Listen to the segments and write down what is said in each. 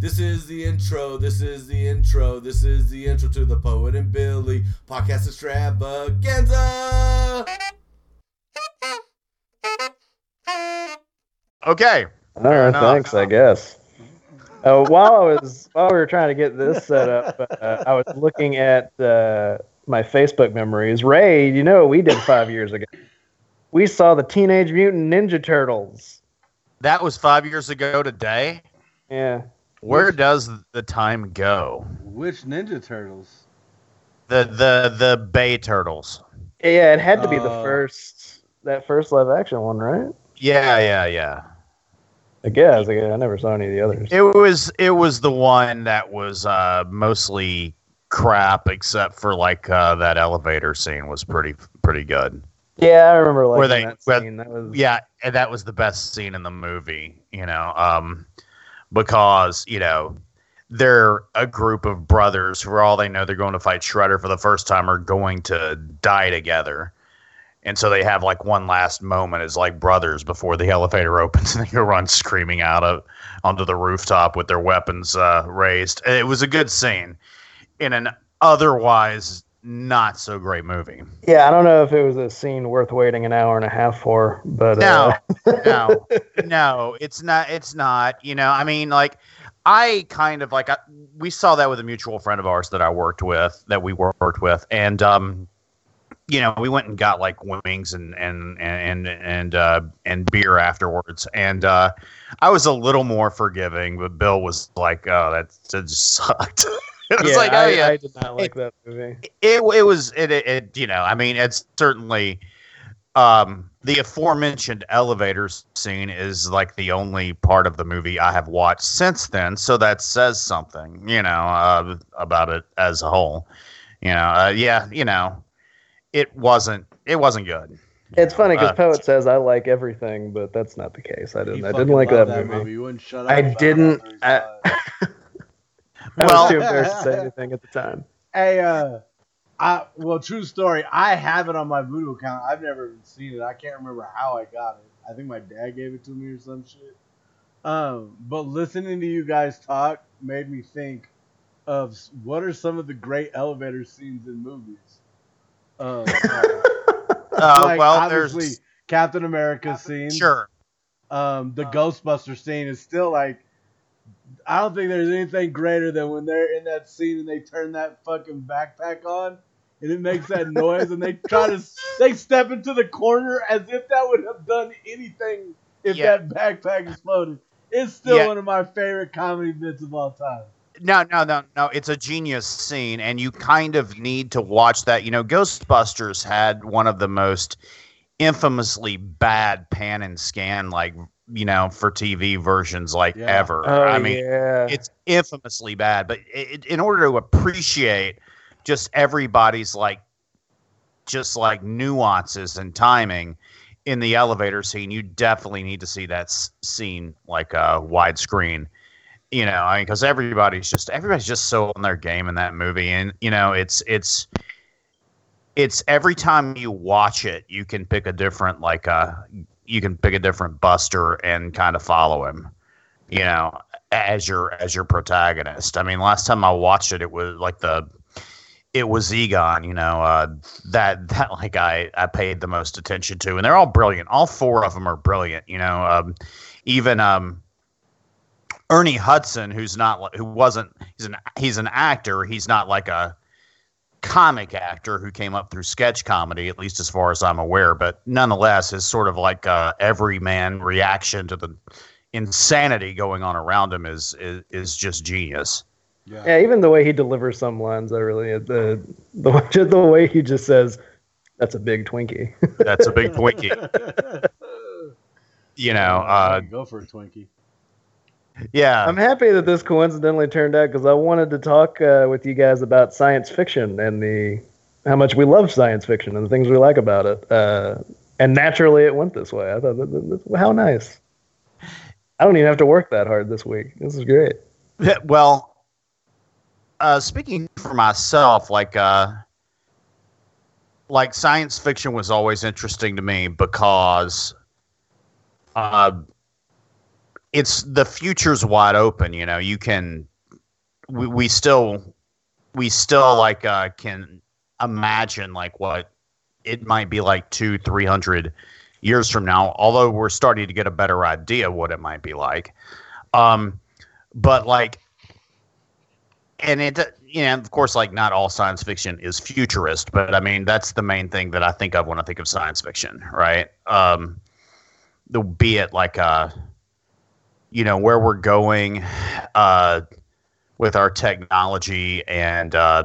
This is the intro. This is the intro. This is the intro to the Poet and Billy podcast extravaganza. Okay. All right, thanks. I guess. Uh, while I was while we were trying to get this set up, uh, I was looking at uh, my Facebook memories. Ray, you know what we did five years ago? We saw the Teenage Mutant Ninja Turtles. That was five years ago today. Yeah. Where does the time go? Which Ninja Turtles? The the the Bay Turtles. Yeah, it had to be the Uh, first that first live action one, right? Yeah, yeah, yeah. I guess. I, guess. I never saw any of the others. It was it was the one that was uh, mostly crap, except for like uh, that elevator scene was pretty pretty good. yeah, I remember like Where they- that where- scene. That was Yeah, and that was the best scene in the movie. You know, um, because you know they're a group of brothers who, for all they know, they're going to fight Shredder for the first time, are going to die together. And so they have like one last moment as like brothers before the elevator opens and they go run screaming out of onto the rooftop with their weapons uh, raised. It was a good scene in an otherwise not so great movie. Yeah, I don't know if it was a scene worth waiting an hour and a half for, but No, uh, no, no, it's not. It's not. You know, I mean, like, I kind of like I, we saw that with a mutual friend of ours that I worked with, that we worked with, and um, you know, we went and got like wings and and and and uh, and beer afterwards, and uh, I was a little more forgiving, but Bill was like, "Oh, that, that just sucked." it was yeah, like, "Oh I, yeah, I did not like that movie. it it was it, it it you know I mean it's certainly um the aforementioned elevators scene is like the only part of the movie I have watched since then so that says something you know uh, about it as a whole you know uh, yeah you know it wasn't it wasn't good It's funny because Uh, Poet says I like everything, but that's not the case. I didn't. I didn't like that, movie. You wouldn't shut up. I didn't- I- saw it. I Well- was too embarrassed to say anything at the time. Hey, uh, I well, true story. I have it on my Vudu account. I've never even seen it. I can't remember how I got it. I think my dad gave it to me or some shit. Um, but listening to you guys talk made me think of what are some of the great elevator scenes in movies. Um, uh, like, well obviously there's Captain America scene. sure um, the Ghostbuster scene is still like, I don't think there's anything greater than when they're in that scene and they turn that fucking backpack on and it makes that noise and they try to they step into the corner as if that would have done anything if Yeah. that backpack exploded. It's still Yeah. one of my favorite comedy bits of all time. No, no, no, no. It's a genius scene, and you kind of need to watch that. You know, Ghostbusters had one of the most infamously bad pan and scan, like you know, for TV versions, like Yeah. ever. Oh I mean, yeah, it's infamously bad. But it, in order to appreciate just everybody's like, just like nuances and timing in the elevator scene, you definitely need to see that s- scene like uh, widescreen. You know, I mean, because everybody's just everybody's just so on their game in that movie, and you know, it's it's it's every time you watch it, you can pick a different like uh you can pick a different Buster and kind of follow him. You know, as your as your protagonist. I mean, last time I watched it, it was like the it was Egon, you know, uh, that that like I I paid the most attention to, and they're all brilliant. All four of them are brilliant. You know, um, even um, Ernie Hudson, who's not who wasn't he's an he's an actor. He's not like a comic actor who came up through sketch comedy, at least as far as I'm aware. But nonetheless, his sort of like uh, everyman reaction to the insanity going on around him is is, is just genius. Yeah. yeah. Even the way he delivers some lines, I really the the the way he just says, "That's a big Twinkie." That's a big Twinkie. You know, uh, go for a Twinkie. Yeah. I'm happy that this coincidentally turned out because I wanted to talk uh, with you guys about science fiction and the how much we love science fiction and the things we like about it. Uh, and naturally, it went this way. I thought, how nice. I don't even have to work that hard this week. This is great. well, uh, speaking for myself, like uh, like science fiction was always interesting to me because uh, it's the future's wide open. You know, you can we, we still we still like uh, can imagine like what it might be like two three hundred years from now. Although we're starting to get a better idea what it might be like. Um, but like, and it you know of course like not all science fiction is futurist, but I mean that's the main thing that I think of when I think of science fiction, right? Um, the be it like uh you know where we're going uh, with our technology and uh,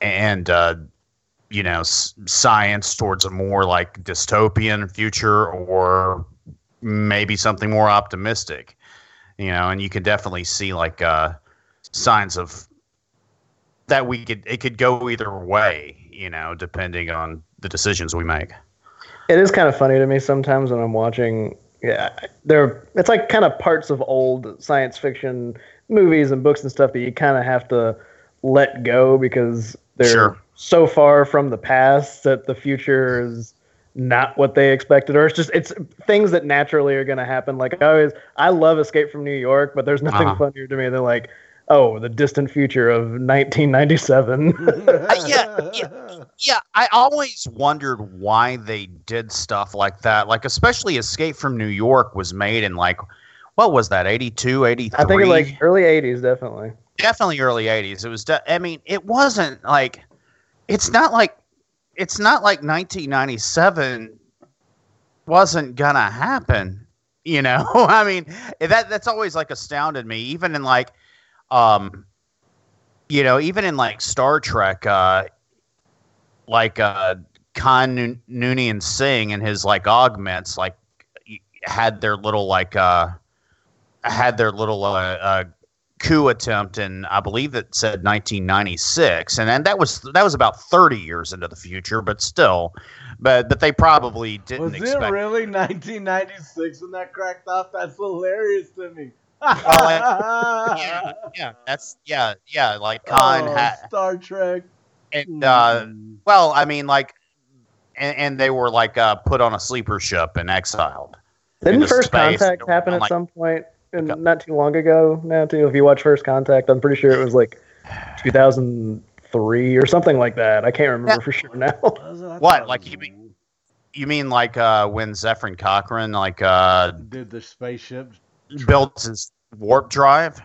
and uh, you know s- science towards a more like dystopian future or maybe something more optimistic you know and you can definitely see like uh, signs of that we could it could go either way you know depending on the decisions we make It is kind of funny to me sometimes when I'm watching. Yeah, there. It's like kind of parts of old science fiction movies and books and stuff that you kind of have to let go because they're Sure. so far from the past that the future is not what they expected, or it's just it's things that naturally are going to happen. Like I always, I love Escape from New York, but there's nothing Uh-huh. funnier to me than like, oh, the distant future of 1997. Uh, yeah, yeah. Yeah, I always wondered why they did stuff like that. Like, especially Escape from New York was made in like, what was that, 82, 83? I think it's like early 80s, definitely. definitely early 80s. It was, de- I mean, it wasn't like, it's not like, it's not like 1997 wasn't gonna happen. You know, I mean, that that's always like astounded me. Even in like, um, you know, even in like Star Trek, uh, like uh, Khan Noonien Singh and his like augments, like had their little like uh, had their little uh, uh, coup attempt and I believe it said 1996, and then that was that was about 30 years into the future, but still, but but they probably didn't Was it expect. really 1996 when that cracked off? That's hilarious to me. Yeah, yeah, that's yeah, yeah. Like Khan Oh, had, Star Trek. and uh, Mm. well, I mean, like, and, and they were like uh, put on a sleeper ship and exiled. Didn't First space. Contact happen I'm at like- some point? And Okay. not too long ago now too. If you watch First Contact, I'm pretty sure it was like 2003 or something like that. I can't remember Yeah. for sure now. Was it? I What, like you mean- You mean like uh, when Zefram Cochrane like uh, did the spaceship? Built his warp drive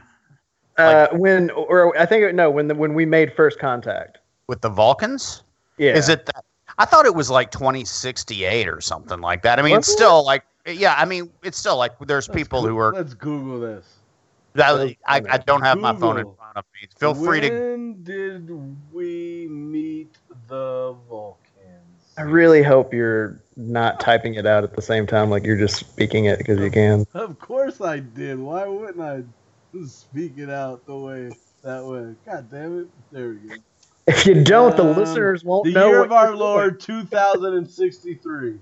Uh, when or I think no, when the, when we made First Contact. with the Vulcans? Yeah. Is it that? I thought it was like 2068 or something like that. I mean, Was it's it? still like, yeah, I mean, it's still like there's Let's people Goo- who are. Let's Google this. That, I, I don't have my phone in front of me. Feel free to. When did we meet the Vulcans? I really hope you're not typing it out at the same time, like you're just speaking it because you can. Of course I did. Why wouldn't I speak it out the way that way? God damn it! There we go. If you don't, the Um, listeners won't The know. year what of our you're Lord 2063.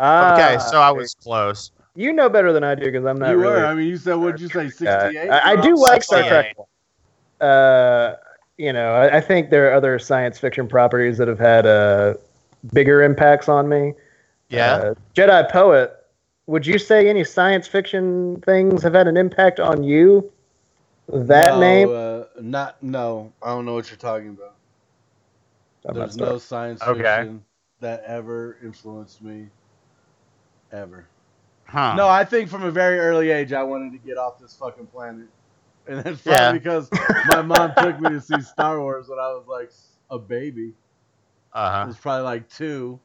Ah, Okay, so I was close. You know better than I do because I'm not you really. were. I mean, you said what'd you say? 68. Uh, I, I do like Star Trek. Uh, you know, I, I think there are other science fiction properties that have had uh, bigger impacts on me. Yeah. Uh, Jedi Poet, would you say any science fiction things have had an impact on you? That No, name? Uh, not. No, I don't know what you're talking about. I'm There's no science Okay. fiction that ever influenced me. Ever. huh. No, I think from a very early age I wanted to get off this fucking planet. And that's probably Yeah. because my mom took me to see Star Wars when I was like a baby. I Uh-huh. was probably like two.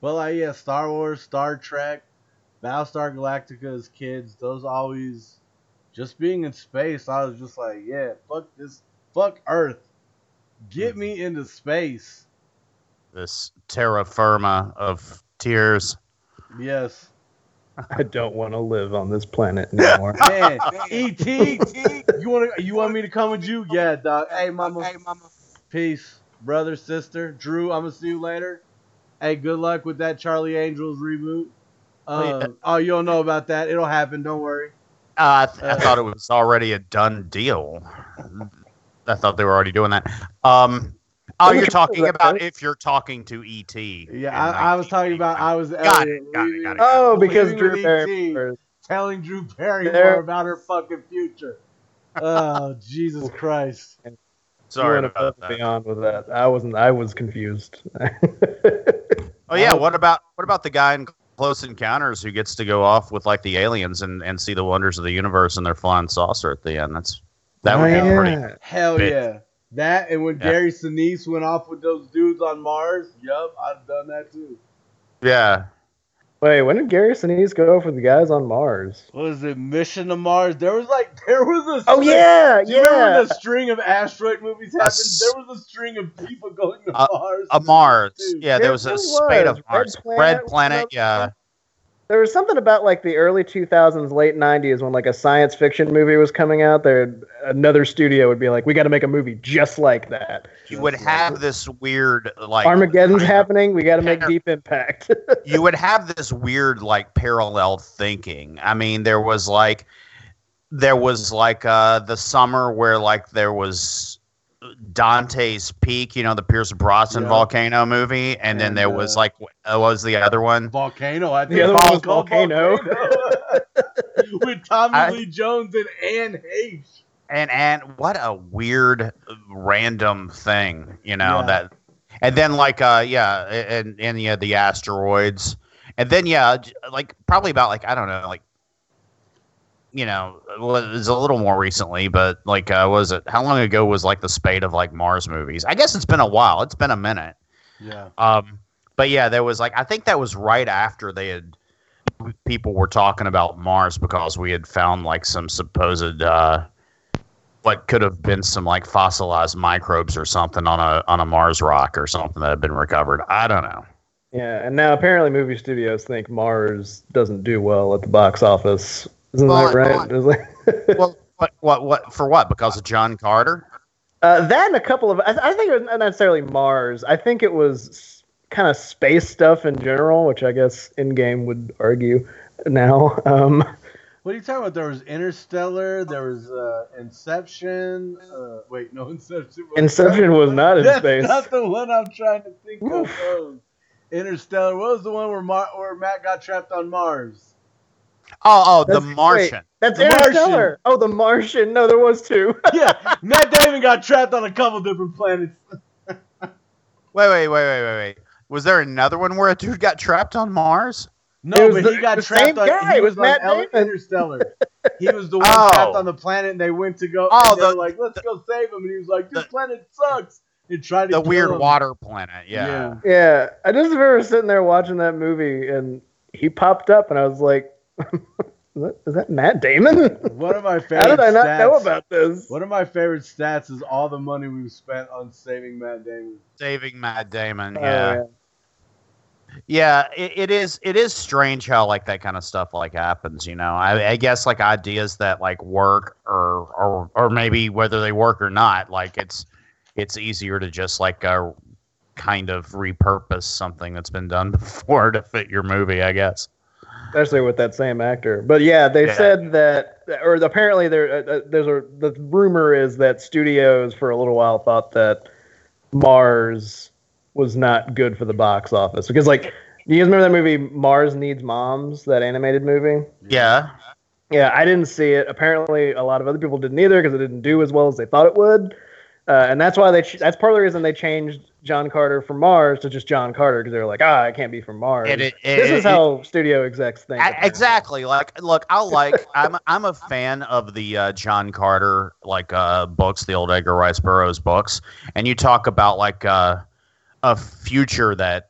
But like yeah, Star Wars, Star Trek, Battlestar Galactica as kids, those always just being in space, I was just like, yeah, fuck this fuck Earth. Get me into space. This terra firma of tears. Yes. I don't want to live on this planet anymore. Man, ET, you want to? You want me to come with you? Yeah, dog. Hey, mama. Hey, mama. Peace, brother, sister. Drew, I'm gonna see you later. Hey, good luck with that Charlie Angels reboot. Uh, oh, you don't know about that? It'll happen. Don't worry. Uh, I, th- I thought it was already a done deal. I thought they were already doing that. Um, oh, you're talking about if you're talking to ET. Yeah, I, I was talking about. I was. Got it, Elliot got it, got it. oh, because Drew with E Barrymore. telling Drew Barrymore There- about her fucking future. Oh Jesus Christ! You Sorry went about above that. beyond with that. I wasn't. I was confused. Oh yeah, what about what about the guy in Close Encounters who gets to go off with like the aliens and, and see the wonders of the universe and their flying saucer at the end? That's that would Oh, be yeah. pretty. Hell Bit. yeah! That and when Yeah. Gary Sinise went off with those dudes on Mars. Yup, I've done that too. Yeah, Wait, when did Gary Sinise go for the guys on Mars? What was it? Mission to Mars. There was like there was a Oh string- yeah, you remember yeah. the string of asteroid movies happened? s- There was a string of people going to Uh, Mars. a Mars. too. Yeah, There there was a really spate was. of Red Mars. Planet Red Planet. Yeah, one. There was something about like the early 2000s, late 90s when like a science fiction movie was coming out. There, another studio would be like, "We got to make a movie just like that." you would have this weird like Armageddon's kind of- happening. We got to make Deep Impact. you would have this weird like parallel thinking. I mean, there was like there was like uh the summer where like there was Dante's Peak, you know, the Pierce Brosnan Yeah. volcano movie, and, then And, there was uh, like what was the other one? Volcano. I think The other one was called Volcano. With Tommy I- Lee Jones and Anne Heche. And and what a weird random thing, you know, Yeah. that and then like uh yeah, and and yeah, the asteroids. And then yeah, like probably about like I don't know, like you know, well, it was a little more recently, but like uh was it how long ago was like the spate of like Mars movies? I guess it's been a while. It's been a minute. Yeah. Um, but yeah, there was like I think that was right after they had people were talking about Mars because we had found like some supposed uh, what could have been some like fossilized microbes or something on a on a Mars rock or something that had been recovered. I don't know. yeah, and now apparently movie studios think Mars doesn't do well at the box office. Isn't Well, that right? Is it- well, what what what for what? Because of John Carter? Uh, that and a couple of, I, I think it was not necessarily Mars. I think it was kind of space stuff in general, which I guess Endgame would argue now. Um, What are you talking about? There was Interstellar. There was uh, Inception. Uh, wait, no, Inception. was- Inception was not in That's space. not the one I'm trying to think of. Oof. Oh, Interstellar. What was the one where Mar- where Matt got trapped on Mars? Oh, oh, the Martian. wait, that's The Interstellar. Martian. Oh, the Martian. No, there was two. Yeah, Matt Damon got trapped on a couple different planets. Wait, wait, wait, wait, wait, wait. Was there another one where a dude got trapped on Mars? No, It was but the- he got the trapped same on. guy. He It was Matt Ele- Damon. Interstellar. He was the one Oh. trapped on the planet, and they went to go. Oh, and they were the- like, let's go save him, and he was like, this the- planet sucks. And tried to The weird him. water planet. Yeah. yeah, I just remember sitting there watching that movie, and he popped up, and I was like, "Is that, is that Matt Damon? One of my favorite. How did I not stats, know about this?" One of my favorite stats is all the money we've spent on saving Matt Damon. Saving Matt Damon. Oh, yeah. Yeah, it, it is. It is strange how like that kind of stuff like happens. You know, I, I guess like ideas that like work or or or maybe whether they work or not. Like it's it's easier to just like uh, kind of repurpose something that's been done before to fit your movie. I guess. Especially with that same actor. But yeah, they Yeah. said that, or apparently there, uh, uh, there's a the rumor is that studios for a little while thought that Mars was not good for the box office because, like, you guys remember that movie Mars Needs Moms? That animated movie. Yeah. Yeah, I didn't see it. Apparently, a lot of other people didn't either because it didn't do as well as they thought it would. Uh, and that's why they. Ch- that's part of the reason they changed John Carter from Mars to just John Carter because they were like, ah, it can't be from Mars. It- it- this it- is how studio execs think. I, exactly. Like, look, I like. I'm I'm a fan of the uh, John Carter like uh, books, the old Edgar Rice Burroughs books, and you talk about like uh, a future that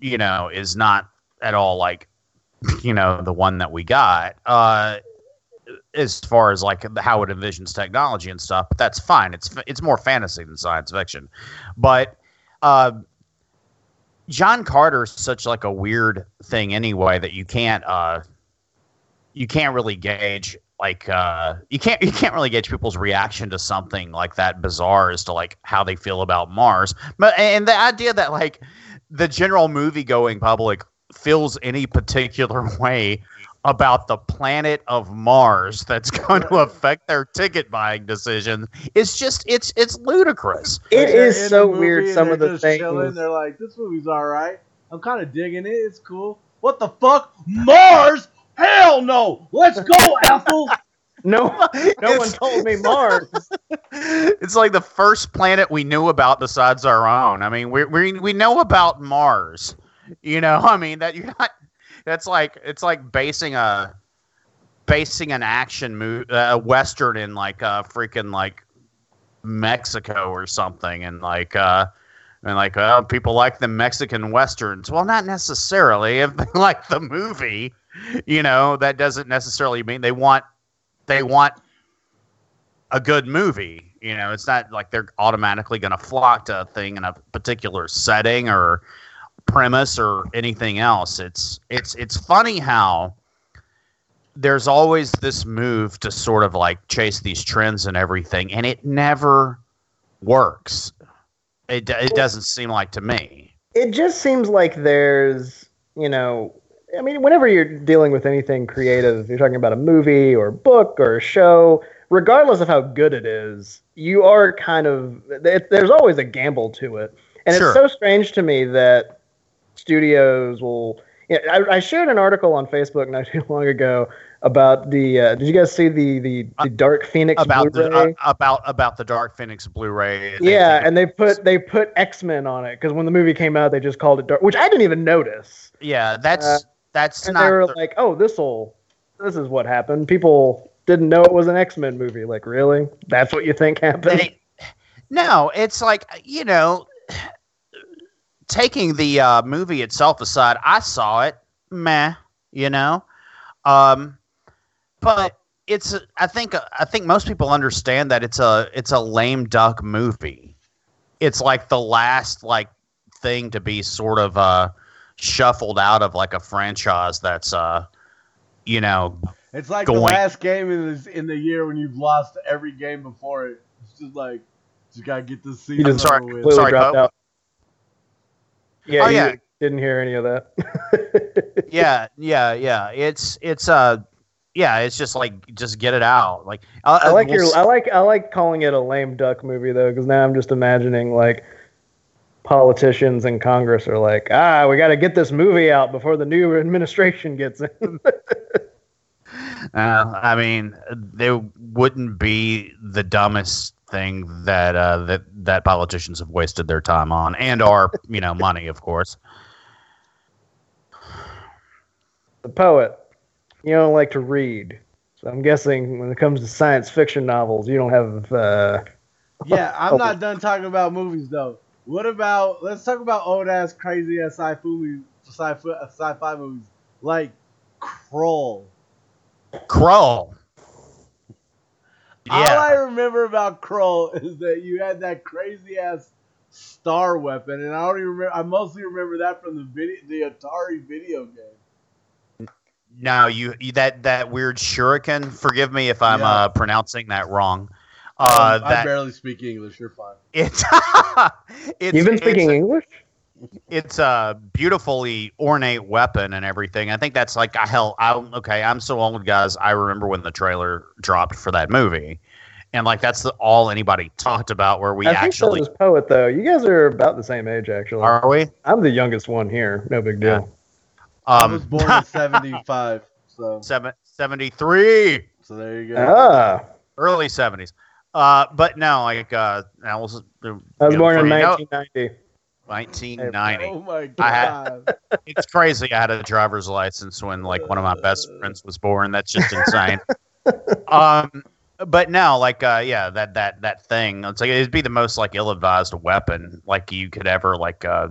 you know is not at all like you know the one that we got. Uh, as far as like how it envisions technology and stuff, but that's fine. It's it's more fantasy than science fiction, but. Uh, John is such like a weird thing anyway that you can't uh you can't really gauge like uh you can't you can't really gauge people's reaction to something like that bizarre as to like how they feel about Mars. But and the idea that like the general movie going public feels any particular way about the planet of Mars that's going to affect their ticket buying decision is just it's it's ludicrous. It Like, is so weird. Some of the things. chilling. They're like, "This movie's all right. I'm kind of digging it. It's cool. What the fuck? Mars? Hell no! Let's go, Ethel. No, no one told me Mars. it's like the first planet we knew about besides our own. I mean, we we we know about Mars. You know, I mean that you're not. That's like it's like basing a basing an action movie, a western in like uh freaking like Mexico or something, and like uh and like uh, people like the Mexican westerns. Well, not necessarily. If they like the movie, you know, that doesn't necessarily mean they want they want a good movie. You know, it's not like they're automatically going to flock to a thing in a particular setting or premise or anything else. It's it's it's funny how there's always this move to sort of like chase these trends and everything, and it never works. It it doesn't seem like to me. it just seems like there's, you know, I mean, whenever you're dealing with anything creative, you're talking about a movie or a book or a show, regardless of how good it is, you are kind of, it, there's always a gamble to it. And Sure. it's so strange to me that studios will. You know, I, I shared an article on Facebook not too long ago about the. Uh, did you guys see the the, the Dark Phoenix About the Blu-ray? uh, about about the Dark Phoenix Blu-ray. They- yeah, they- and they put they put X Men on it because when the movie came out, they just called it Dark, which I didn't even notice. yeah, that's Uh, that's and not. they were the- like, "Oh, this will, this is what happened." People didn't know it was an X Men movie. Like, really? That's what you think happened? they, no, it's like you know, taking the uh, movie itself aside, I saw it, meh, you know, um, but it's I think I think most people understand that it's a it's a lame duck movie. It's like the last like thing to be sort of uh, shuffled out of like a franchise that's uh, you know It's like the last game in the, in the year when you've lost every game before it. It's just like, just gotta get this season just sorry, over with. Completely sorry, dropped Pope. out. Yeah, Oh, yeah. didn't hear any of that. yeah, yeah, yeah. It's it's uh yeah, it's just like just get it out. Like uh, I like we'll your s- I like I like calling it a lame duck movie though, because now I'm just imagining like politicians in Congress are like, ah, we got to get this movie out before the new administration gets in. uh, I mean, they wouldn't be the dumbest thing that uh, that that politicians have wasted their time on, and our you know money, of course. the poet, you don't like to read. So I'm guessing when it comes to science fiction novels, you don't have. Uh, Yeah, I'm not done talking about movies though. What about let's talk about old ass crazy ass sci-fi movies, sci-fi, sci-fi movies like Krull. Krull. All I remember about Krull is that you had that crazy ass star weapon, and I only remember. I mostly remember that from the video, the Atari video game. no, you, you that that weird shuriken. Forgive me if I'm Yeah. uh, pronouncing that wrong. Uh, Um, I barely speak English. You're fine. it's it's You've been it's- speaking English? It's a beautifully ornate weapon and everything. I think that's like I hell. I okay. I'm so old, guys. I remember when the trailer dropped for that movie, and like that's the, all anybody talked about. Where we I think actually so does poet though. You guys are about the same age actually. are we? I'm the youngest one here. No big deal. I Um, was born in '75, so seven, 73, so there you go. Ah, early 70s. Uh, but no, like uh, I was, I was born in 1990. 1990. Oh my I had- god! it's crazy. I had a driver's license when like one of my best friends was born. That's just insane. um, but no, like uh, yeah, that that that thing. It's like it'd be the most like ill-advised weapon like you could ever like uh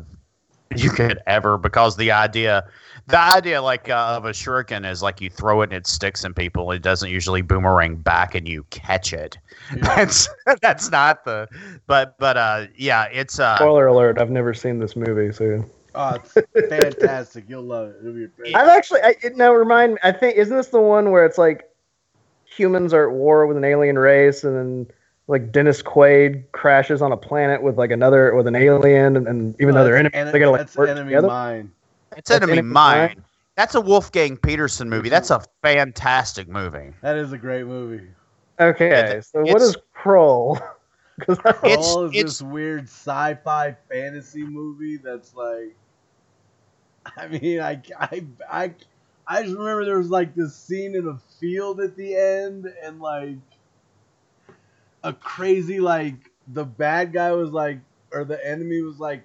you could ever because the idea the idea like uh, of a shuriken is like you throw it and it sticks in people. It doesn't usually boomerang back and you catch it. That's that's not the but but uh yeah, it's uh Spoiler alert! I've never seen this movie, so Oh, it's fantastic. You'll love it. It'll be a. I've actually. I, it, now remind me. I think isn't this the one where it's like humans are at war with an alien race, and then like Dennis Quaid crashes on a planet with like another with an alien, and, and even though they're enemies, Ene- they gotta like that's work enemy together. mine. It's That's enemy Enemy mine. Mine? That's a Wolfgang Petersen movie. That's a fantastic movie. That is a great movie. Okay, It's- so what is it's- is Krull? 'Cause It's- Krull is it's- this weird sci-fi fantasy movie that's like, I mean, I, I, I, I just remember there was like this scene in a field at the end, and like a crazy like the bad guy was like, or the enemy was like,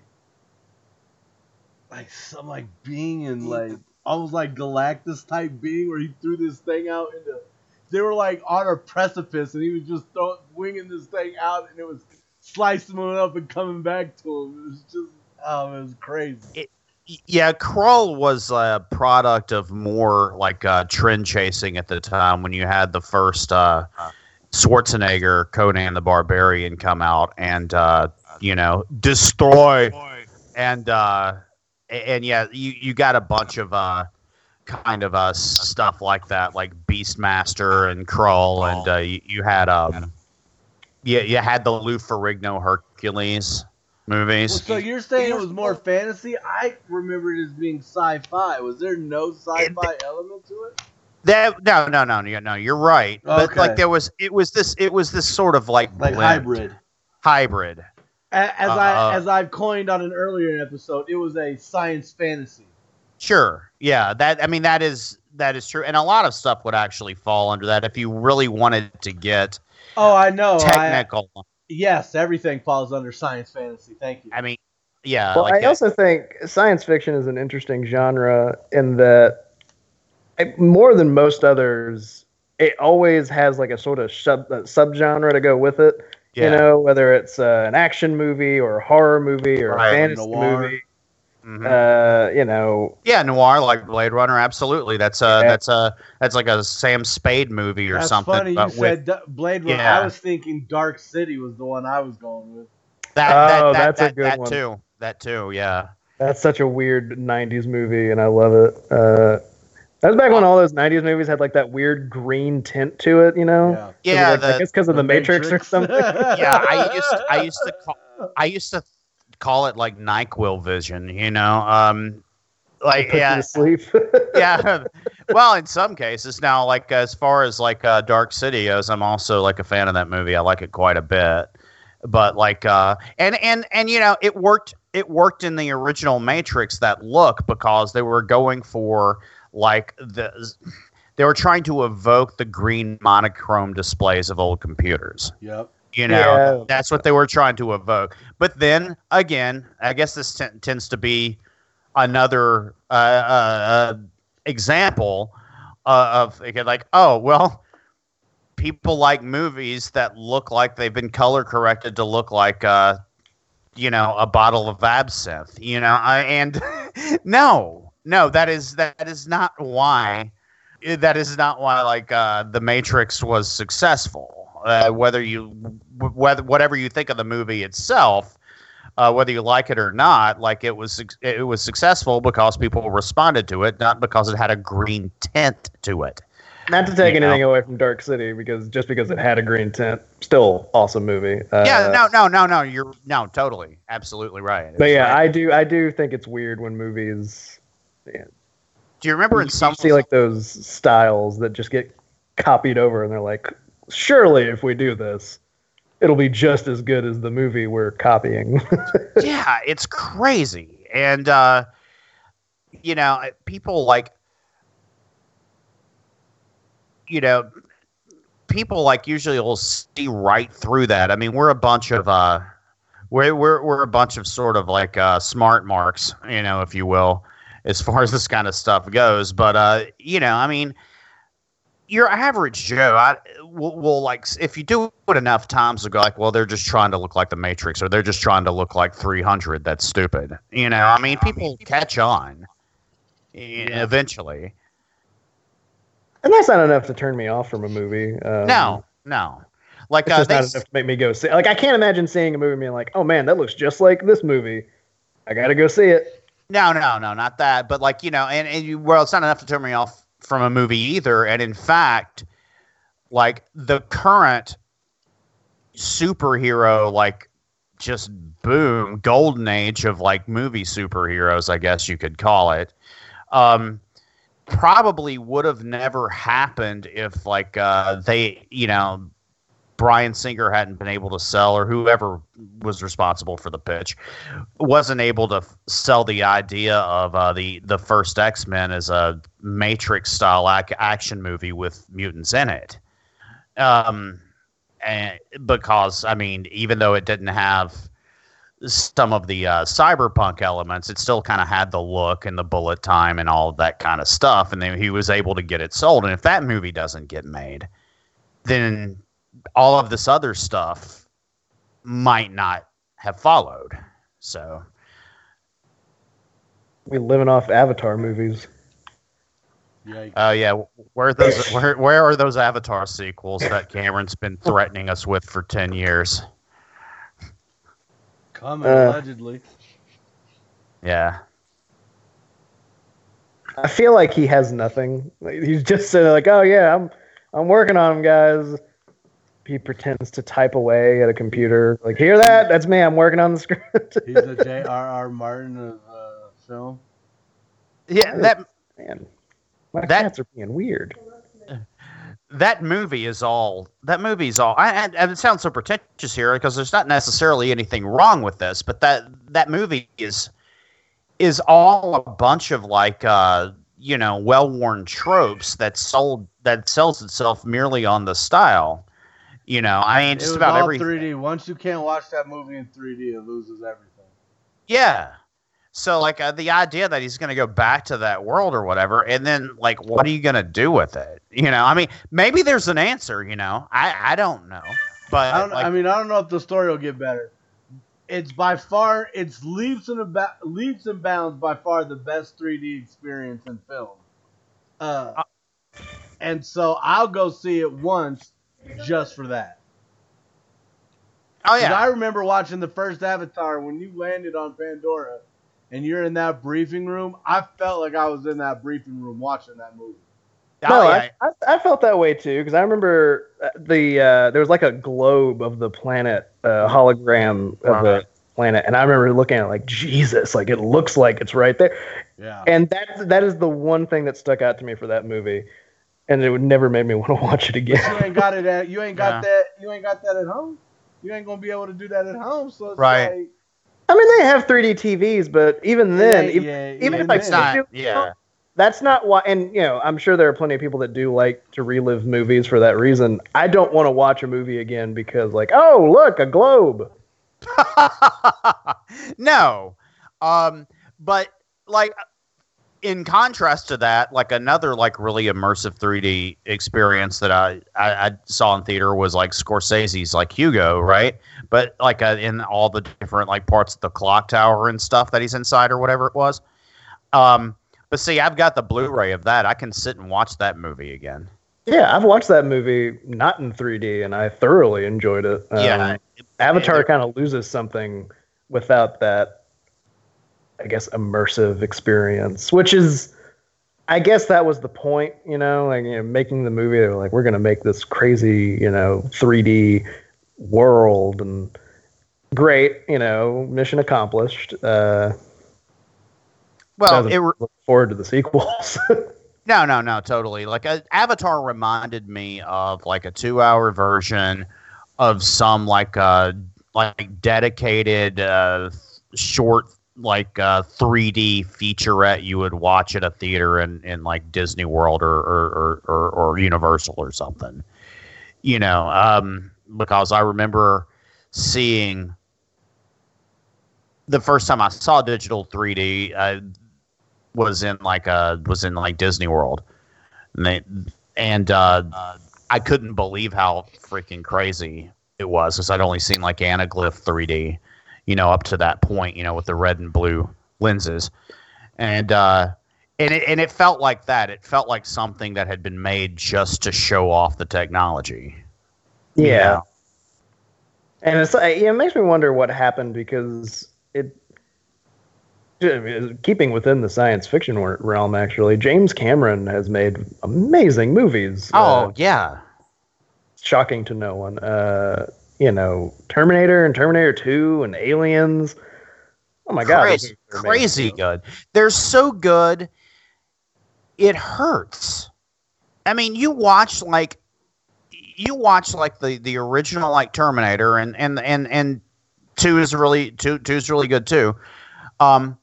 like some like being in like almost like Galactus type being where he threw this thing out into. They were like on a precipice, and he was just throwing, winging this thing out, and it was slicing him up and coming back to him. It was just, oh, it was crazy. Yeah, Krull was a product of more like uh, trend chasing at the time when you had the first uh, Schwarzenegger, Conan the Barbarian come out and uh, you know destroy and uh, and yeah, you you got a bunch of uh, kind of uh, stuff like that, like Beastmaster and Krull, and uh, you, you had um, yeah, you had the Lou Ferrigno Hercules movies. Well, so you're saying it was more fantasy? I remember it as being sci-fi. Was there no sci-fi element to it? That no no no no no you're right. But like there was it was this it was this sort of like Like blend. hybrid. hybrid. A- As Uh, I uh. as I've coined on an earlier episode, it was a science fantasy. Sure. Yeah, that I mean that is that is true. And a lot of stuff would actually fall under that if you really wanted to get Oh, I know. I, technical. yes, everything falls under science fantasy. Thank you. I, mean, yeah, Well, like I also think science fiction is an interesting genre in that, I- more than most others, it always has like a sort of sub uh, subgenre to go with it. Yeah. You know, whether it's uh, an action movie or a horror movie or Right. a fantasy Noir. movie. Mhm. Uh, you know, yeah, noir like Blade Runner, absolutely. That's a Yeah. that's a that's like a Sam Spade movie or That's something. funny. You with said D- Blade Runner. Yeah. I was thinking Dark City was the one I was going with. that, that, Oh, that, that's a good that one. too. That too. Yeah. that's such a weird '90s movie, and I love it. Uh, that was back when all those '90s movies had like that weird green tint to it. You know, Yeah. 'Cause of, Yeah. like, I guess because of the, Matrix, or something. yeah. I used I used to call I used to call it like Nyquil vision. You know. Um. Like yeah. sleep. yeah. Well, in some cases now, like as far as like uh, Dark City goes, I'm also like a fan of that movie. I like it quite a bit. But like, uh, and and and you know, it worked. It worked in the original Matrix that look because they were going for like the. They were trying to evoke the green monochrome displays of old computers. Yep. You know, Yeah. that's what they were trying to evoke. But then again, I guess this t- tends to be another uh, uh, uh, example uh, of like, oh well, people like movies that look like they've been color corrected to look like, uh, you know, a bottle of absinthe. You know, I, and no, no, that is that is not why. That is not why, like, uh, the Matrix was successful. Uh, whether you, whether whatever you think of the movie itself, uh, whether you like it or not, like it was it was successful because people responded to it, not because it had a green tint to it. Not to take You know. anything away from Dark City, because just because it had a green tint, still awesome movie. Uh, yeah, no, no, no, no. You're no, totally, absolutely right. But yeah, right. I do, I do think it's weird when movies do you remember in you some see like those styles that just get copied over, and they're like, surely if we do this, it'll be just as good as the movie we're copying. yeah, it's crazy. And uh you know, people like you know, people like usually will see right through that. I mean, we're a bunch of uh we're we're we're a bunch of sort of like uh smart marks, you know, if you will, as far as this kind of stuff goes. But uh, you know, I mean, your average Joe, I will, will like if you do it enough times, will go like, well, they're just trying to look like the Matrix, or they're just trying to look like 300. That's stupid. You know, I mean, people catch on e- eventually. and that's not enough to turn me off from a movie. Um, No, no, like it's uh, just they, not s- enough to make me go see. Like I can't imagine seeing a movie and being like, oh man, that looks just like this movie. I gotta go see it. No, no, no, not that. But like you know, and and you, well, it's not enough to turn me off from a movie either. And in fact, like the current superhero, like just boom, golden age of like movie superheroes, I guess you could call it. Um, probably would have never happened if like uh, they, you know, Bryan Singer hadn't been able to sell, or whoever was responsible for the pitch, wasn't able to f- sell the idea of uh, the the first X Men as a Matrix style ac- action movie with mutants in it. Um, and because I mean, even though it didn't have some of the uh, cyberpunk elements, it still kind of had the look and the bullet time and all that kind of stuff, and then he was able to get it sold. And if that movie doesn't get made, then all of this other stuff might not have followed. So We living off Avatar movies. Yikes. Oh yeah, where are those? Where where are those Avatar sequels that Cameron's been threatening us with for ten years? Coming uh, allegedly. Yeah, I feel like he has nothing. He's just saying like, "Oh yeah, I'm I'm working on them, guys." He pretends to type away at a computer. Like, hear that? That's me. I'm working on the script. He's the J.R.R. Martin of uh, film. yeah. That Man, my That- cats are being weird. that movie is all. That movie is all. I, and and it sounds so pretentious here because there's not necessarily anything wrong with this, but that that movie is is all a bunch of like uh you know well worn tropes that sold that sells itself merely on the style. You know, I mean, It just was about all every 3D. Once you can't watch that movie in 3D, it loses everything. Yeah. So like uh, the idea that he's going to go back to that world or whatever, and then like, what are you going to do with it? You know, I mean, maybe there's an answer. You know, I I don't know, but I don't. like, I mean, I don't know if the story will get better. It's by far, it's leaps and about, leaps and bounds by far the best 3D experience in film. Uh, and so I'll go see it once just for that. oh 'Cause yeah, I remember watching the first Avatar when you landed on Pandora, and you're in that briefing room. I felt like I was in that briefing room watching that movie. oh, no, yeah. I, I, I felt that way too because I remember uh, the uh, there was like a globe of the planet, uh, hologram of the planet, and I remember looking at it like Jesus, like it looks like it's right there, Yeah. and that that is the one thing that stuck out to me for that movie, and it would never made me want to watch it again. you again. ain't got it at you ain't got Yeah. that you ain't got that at home. You ain't gonna be able to do that at home. So it's Right. like I mean, they have 3D TVs, but even then, yeah, even, yeah, even yeah, if I it's still not. do- Yeah, that's not why. And you know, I'm sure there are plenty of people that do like to relive movies for that reason. I don't want to watch a movie again because, like, oh look, a globe. no, um, but like in contrast to that, like another like really immersive 3D experience that I, I, I saw in theater was like Scorsese's like Hugo, right? But like uh, in all the different like parts of the clock tower and stuff that he's inside or whatever it was. Um, but see, I've got the Blu-ray of that. I can sit and watch that movie again. Yeah, I've watched that movie not in 3D, and I thoroughly enjoyed it. Um, yeah, Avatar kind of loses something without that, I guess, immersive experience, which is, I guess that was the point, you know, like you know, making the movie. They were like, we're going to make this crazy, you know, 3D world, and great, you know, mission accomplished. Uh, well, it, re- look forward to the sequels. No, no, no, totally. Like uh, Avatar reminded me of like a two-hour version of some like uh like dedicated uh short like uh 3D featurette you would watch at a theater in, in like Disney World or or, or, or Universal or something. You know, um because I remember seeing the first time I saw digital 3D, uh, was in like uh was in like Disney World, and they, and uh, I couldn't believe how freaking crazy it was because I'd only seen like Anaglyph 3D, you know, up to that point, you know, with the red and blue lenses, and uh, and it and it felt like that. It felt like something that had been made just to show off the technology. you yeah. know? And it's like, it makes me wonder what happened because it, keeping within the science fiction realm, actually, James Cameron has made amazing movies. Oh Uh, yeah. shocking to no one. Uh, you know, Terminator and Terminator Two and Aliens. Oh my god, crazy, are crazy good. They're so good, it hurts. I mean, you watch like you watch like the the original like Terminator and and and and two is really two two is really good too. Um,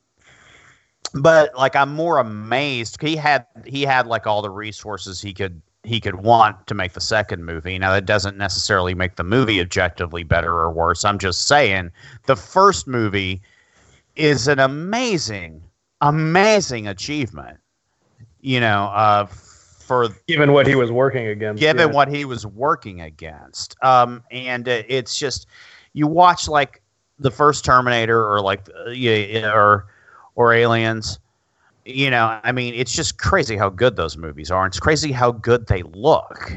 but like I'm more amazed. He had he had like all the resources he could he could want to make the second movie. Now that doesn't necessarily make the movie objectively better or worse. I'm just saying the first movie is an amazing, amazing achievement. You know, uh, for given what he was working against. given yeah. what he was working against. Um, and uh, it's just you watch like the first Terminator or like uh, yeah, or or Aliens. You know, I mean, it's just crazy how good those movies are. It's crazy how good they look.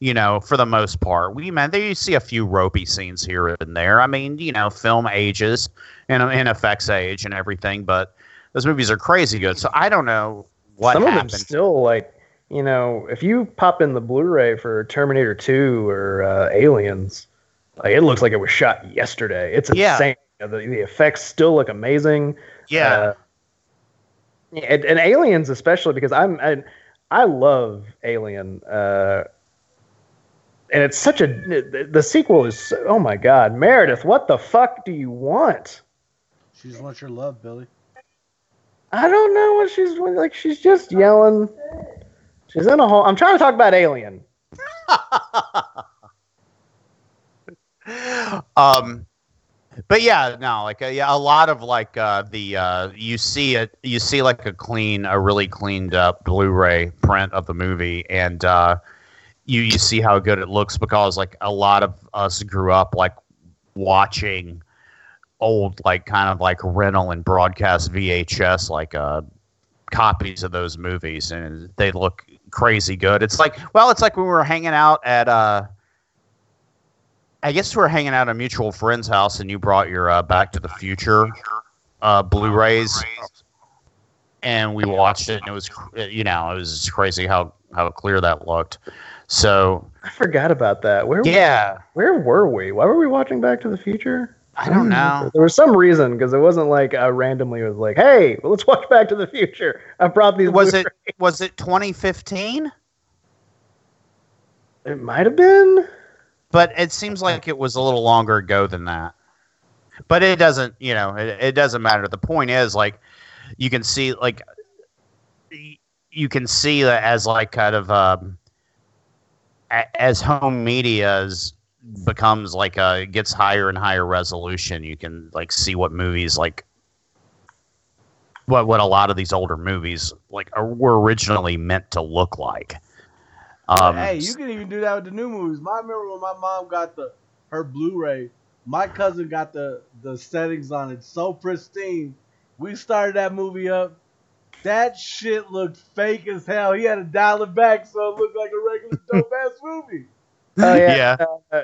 You know, for the most part, we man, there you see a few ropey scenes here and there. I mean, you know, film ages and and effects age and everything, but those movies are crazy good. So I don't know what Some happened. of them still like you know if you pop in the Blu-ray for Terminator 2 or uh, Aliens, like it looks like it was shot yesterday. It's Yeah. insane. The, the effects still look amazing. yeah, Uh, and, and aliens especially because I'm I, I love Alien, uh, and it's such a the, the sequel is so- oh my god Meredith, what the fuck do you want? She just wants your love, Billy. I don't know what she's like. She's just yelling. She's in a hole. I'm trying to talk about Alien. um but yeah no like uh, yeah a lot of like uh the uh you see it you see like a clean a really cleaned up blu-ray print of the movie and uh you you see how good it looks because like a lot of us grew up like watching old like kind of like rental and broadcast vhs like uh copies of those movies and they look crazy good. It's like well it's like when we were hanging out at uh I guess we were hanging out at a mutual friend's house, and you brought your uh, Back to the Future uh, Blu-rays, and we watched it, and it was, you know, it was crazy how how clear that looked. So I forgot about that. Where yeah, where were we? Why were we watching Back to the Future? I don't know. There was some reason because it wasn't like I randomly was like, "Hey, let's watch Back to the Future." I brought these. Was it Blu-rays. was it 2015? It might have been. But it seems like it was a little longer ago than that. But it doesn't, you know, it, it doesn't matter. The point is, like, you can see, like, you can see that as like kind of um, as home media is becomes like uh gets higher and higher resolution. You can like see what movies like what what a lot of these older movies like are, were originally meant to look like. Um, hey, you can even do that with the new movies. I remember when my mom got the her Blu-ray. My cousin got the the settings on it so pristine. We started that movie up. That shit looked fake as hell. He had to dial it back so it looked like a regular dope ass movie. Oh yeah. Yeah. Uh,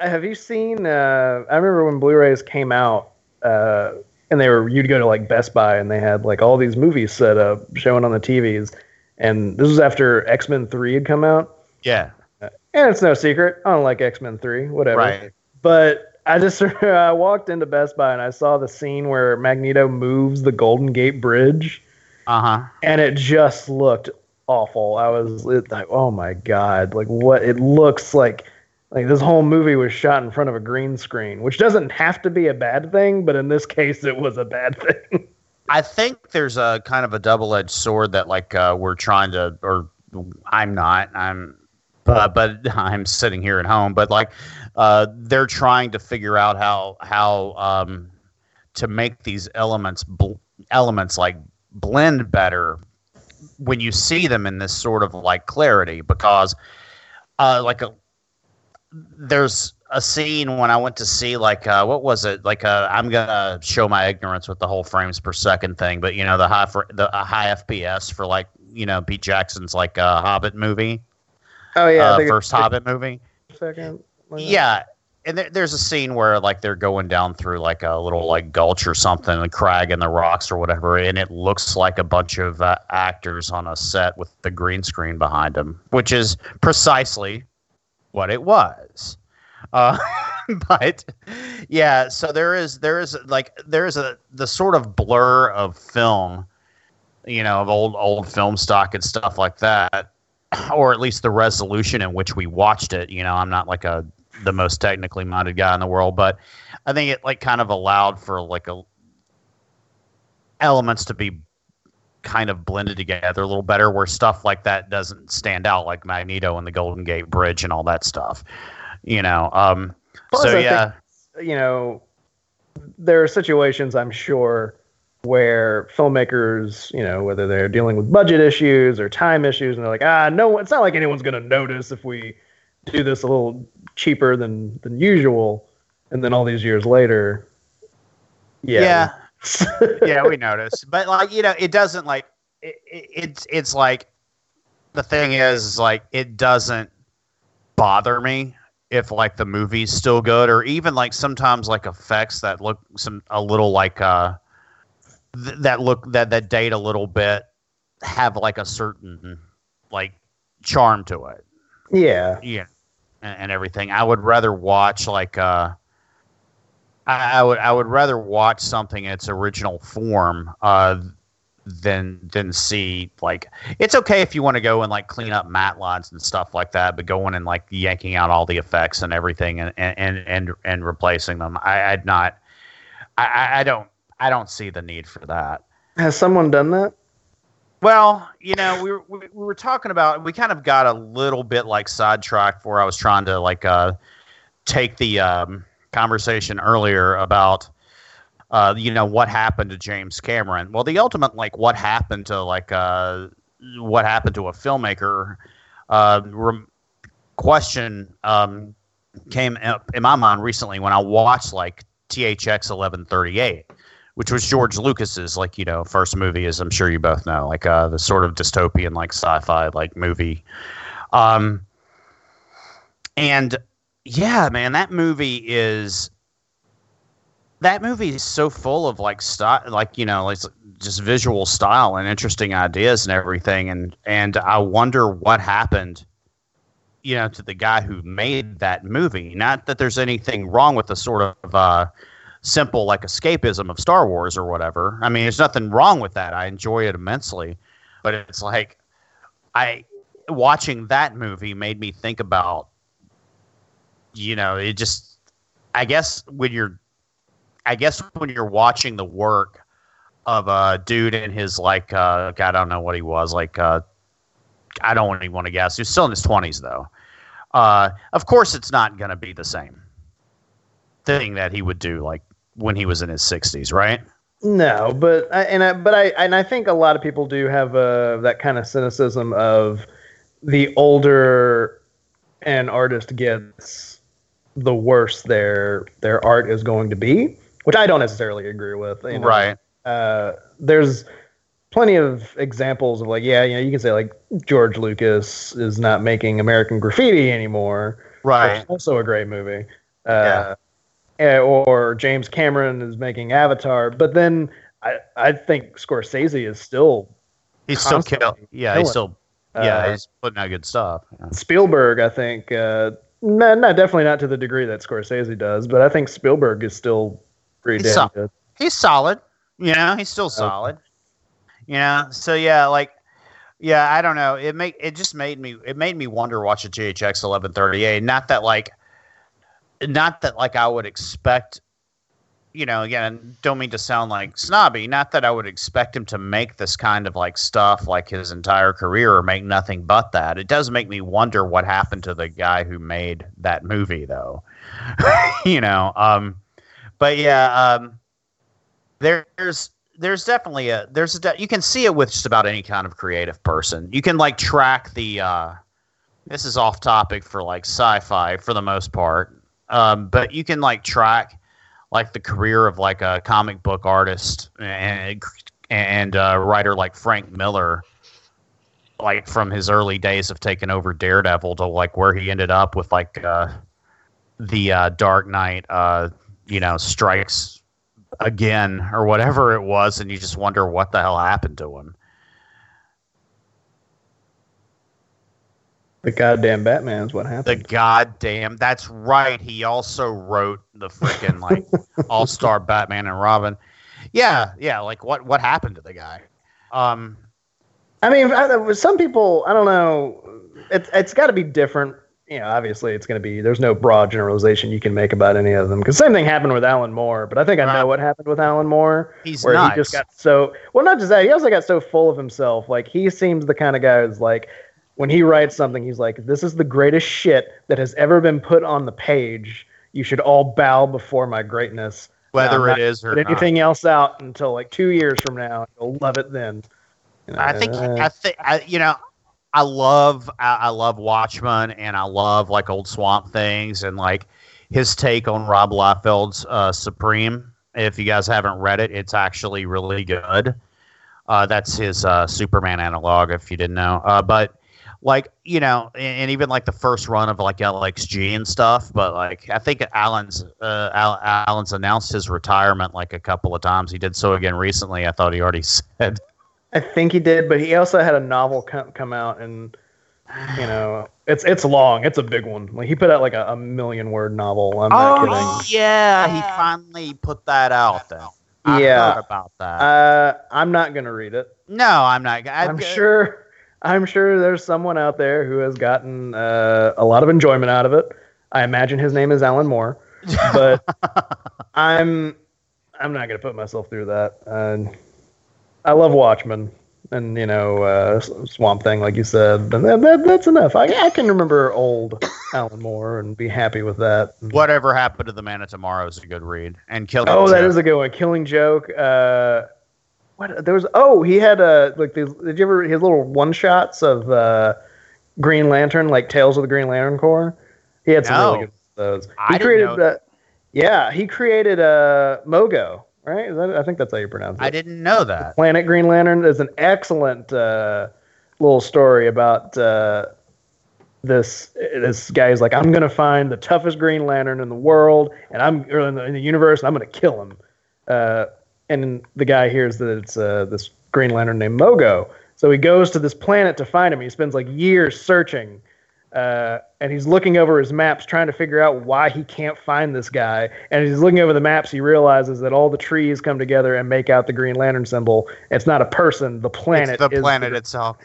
have you seen? Uh, I remember when Blu-rays came out, uh, and they were you'd go to like Best Buy and they had like all these movies set up showing on the TVs, and this was after X Men Three had come out. yeah, And it's no secret, I don't like X Men Three, whatever. right. But I just I walked into Best Buy and I saw the scene where Magneto moves the Golden Gate Bridge, Uh huh. and it just looked awful. I was it, like, oh my god, like what it looks like. Like this whole movie was shot in front of a green screen, which doesn't have to be a bad thing, but in this case, it was a bad thing. I think there's a kind of a double-edged sword that like uh, we're trying to, or I'm not. I'm, but but I'm sitting here at home. But like, uh, they're trying to figure out how how um, to make these elements bl- elements like blend better when you see them in this sort of like clarity because uh, like a there's a scene when I went to see like uh, what was it like uh, I'm gonna show my ignorance with the whole frames per second thing, but you know the high for the uh, high FPS for like you know Pete Jackson's like uh, Hobbit movie, Oh yeah, uh, first Hobbit movie. Second, like. Yeah, and there, there's a scene where like they're going down through like a little like gulch or something, a crag in the rocks or whatever, and it looks like a bunch of uh, actors on a set with the green screen behind them, which is precisely what it was. Uh, but yeah, so there is there is like there is a the sort of blur of film, you know, of old old film stock and stuff like that or at least the resolution in which we watched it. You know, I'm not like a the most technically minded guy in the world, but I think it like kind of allowed for like a elements to be kind of blended together a little better where stuff like that doesn't stand out like Magneto and the Golden Gate Bridge and all that stuff. You know, um Plus, so I yeah. think, you know, there are situations I'm sure where filmmakers, you know, whether they're dealing with budget issues or time issues, and they're like, ah, no, it's not like anyone's going to notice if we do this a little cheaper than than usual. And then all these years later, yeah, yeah. yeah, we notice, but like you know, it doesn't like it, it, it's it's like the thing is, is like it doesn't bother me if like the movie's still good, or even like sometimes like effects that look some a little like uh th- that look that that date a little bit have like a certain like charm to it. Yeah, yeah. And, and everything. I would rather watch like uh I, I would i would rather watch something in its original form uh than than see like it's okay if you want to go and like clean up matte lines and stuff like that but going and like yanking out all the effects and everything and and and and replacing them i i'd not i I- i don't i don't see the need for that has someone done that? well, you know, we were, we, we were talking about we kind of got a little bit like sidetracked where I was trying to like uh, take the um, conversation earlier about uh, you know what happened to James Cameron. Well, the ultimate like what happened to like uh, what happened to a filmmaker uh, rem- question um, came up in my mind recently when I watched like THX eleven thirty eight which was George Lucas's like you know first movie, as I'm sure you both know, like uh, the sort of dystopian like sci-fi like movie. Um, and yeah, man, that movie is that movie is so full of like style, like you know, like just visual style and interesting ideas and everything. And and I wonder what happened, you know, to the guy who made that movie. Not that there's anything wrong with the sort of uh, simple like escapism of Star Wars or whatever. I mean, there's nothing wrong with that. I enjoy it immensely, but it's like I watching that movie made me think about you know, it just I guess when you're I guess when you're watching the work of a dude in his like uh I don't know what he was, like uh I don't even want to guess. He was still in his twenties though. Uh of course it's not gonna be the same thing that he would do like when he was in his 60s, right? No, but I, and I, but I and I think a lot of people do have uh, that kind of cynicism of the older an artist gets, the worse their their art is going to be, which I don't necessarily agree with. you know. Right. Uh, there's plenty of examples of like, yeah, you know, you can say like George Lucas is not making American Graffiti anymore, Right. also a great movie. Uh, eh, Or James Cameron is making Avatar, but then I, I think Scorsese is still He's still kill. constantly Yeah, he's still yeah, Uh, he's putting out good stuff. Yeah. Spielberg. I think uh, no, no, definitely not to the degree that Scorsese does, but I think Spielberg is still pretty He's damn so- good. He's solid. You know, he's still solid. You know, so yeah, like yeah, I don't know. It make it just made me it made me wonder watching THX eleven thirty eight. Not that like not that like I would expect you know, again, don't mean to sound like snobby, not that I would expect him to make this kind of like stuff like his entire career or make nothing but that. It does make me wonder what happened to the guy who made that movie though. you know, um but yeah, um there's there's definitely a there's a de- you can see it with just about any kind of creative person. You can like track the uh this is off topic for like sci-fi for the most part. Um but you can like track like the career of like a comic book artist and and uh, writer like Frank Miller like from his early days of taking over Daredevil to like where he ended up with like uh the uh Dark Knight uh you know strikes again or whatever it was and you just wonder what the hell happened to him The goddamn Batman is what happened. the goddamn that's right he also wrote the freaking like all-star batman and robin yeah yeah like what what happened to the guy um I mean, I, some people, I don't know. It's it's got to be different. You know, obviously, it's going to be. There's no broad generalization you can make about any of them. Because same thing happened with Alan Moore, but I think I know what happened with Alan Moore. He's where nice. he just got so well. Not just that, he also got so full of himself. Like he seems the kind of guy who's like, when he writes something, he's like, "This is the greatest shit that has ever been put on the page. You should all bow before my greatness." whether not is or Put not. anything else out until like two years from now. You'll love it then. You know, I think I think I, you know I love I, I love Watchmen and I love like old Swamp Things and like his take on Rob Liefeld's uh, Supreme. If you guys haven't read it, it's actually really good. Uh, that's his uh, Superman analog, if you didn't know. Uh, but like you know, and, and even like the first run of like LXG and stuff. But like I think Alan's uh, Al, Alan's announced his retirement like a couple of times. He did so again recently. I thought he already said. I think he did, but he also had a novel come, come out, and you know, it's it's long. It's a big one. Like he put out like a, a million word novel. I'm not kidding. Oh yeah, he finally put that out then. I Yeah. heard about that. Uh, I'm not gonna read it. no, I'm not. I, I'm sure. I'm sure there's someone out there who has gotten uh, a lot of enjoyment out of it. I imagine his name is Alan Moore, but I'm I'm not gonna put myself through that. Uh, I love Watchmen, and you know uh, Swamp Thing, like you said, and that, that, that's enough. I, I can remember old Alan Moore and be happy with that. Whatever happened to the Man of Tomorrow is a good read, and Killing. Oh, that Joke. is a good one. Killing Joke. Uh, what there was? Oh, he had a like these. Did you ever his little one shots of uh, Green Lantern, like Tales of the Green Lantern Corps? He had some No. really good those. I He didn't created. know Uh, yeah, he created uh, Mogo. Right? Is that, I think that's how you pronounce it. I didn't know that. Planet Green Lantern is an excellent uh, little story about uh, this. This guy is like, I'm gonna find the toughest Green Lantern in the world, and I'm or in the, in the universe, and I'm gonna kill him. Uh, and the guy hears that it's uh, this Green Lantern named Mogo, so he goes to this planet to find him. He spends like years searching. Uh, and he's looking over his maps trying to figure out why he can't find this guy. And as he's looking over the maps, he realizes that all the trees come together and make out the Green Lantern symbol. It's not a person; the planet. it's the planet itself.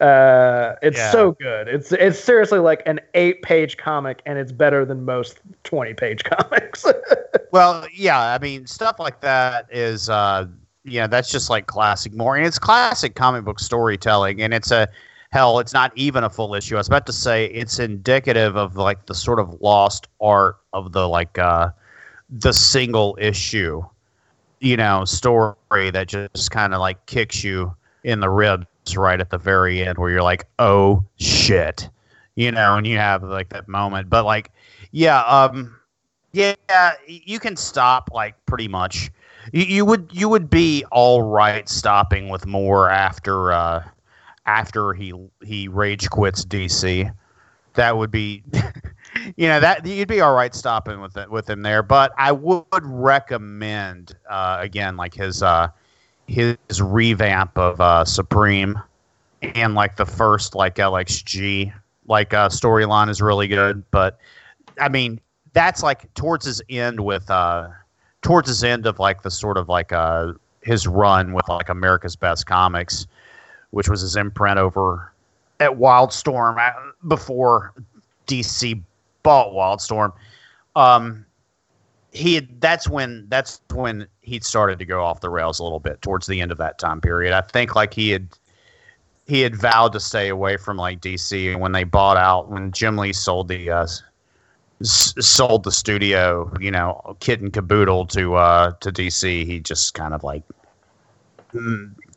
Uh, it's Yeah. so good. It's it's seriously like an eight-page comic, and it's better than most twenty-page comics. Well, yeah, I mean, stuff like that is, uh, know, that's just like classic Moore, and it's classic comic book storytelling, and it's a hell, it's not even a full issue. I was about to say it's indicative of like the sort of lost art of the like uh, the single issue, you know, story that just kind of like kicks you in the ribs right at the very end, where you're like, oh shit, you know, and you have like that moment, but like, yeah, um. Yeah, you can stop like pretty much. You, you would you would be all right stopping with Moore after uh, after he he rage quits DC. That would be, you know, that you'd be all right stopping with it, with him there. But I would recommend uh, again like his uh, his revamp of uh, Supreme and like the first like LXG like uh, storyline is really good. But I mean, that's like towards his end with uh towards his end of like the sort of like uh his run with like America's Best Comics, which was his imprint over at Wildstorm uh, before DC bought Wildstorm. Um, he that's when that's when he started to go off the rails a little bit towards the end of that time period. I think like he had he had vowed to stay away from like DC, and when they bought out when Jim Lee sold the uh, s- sold the studio, you know, kit and caboodle to uh, to DC. He just kind of like,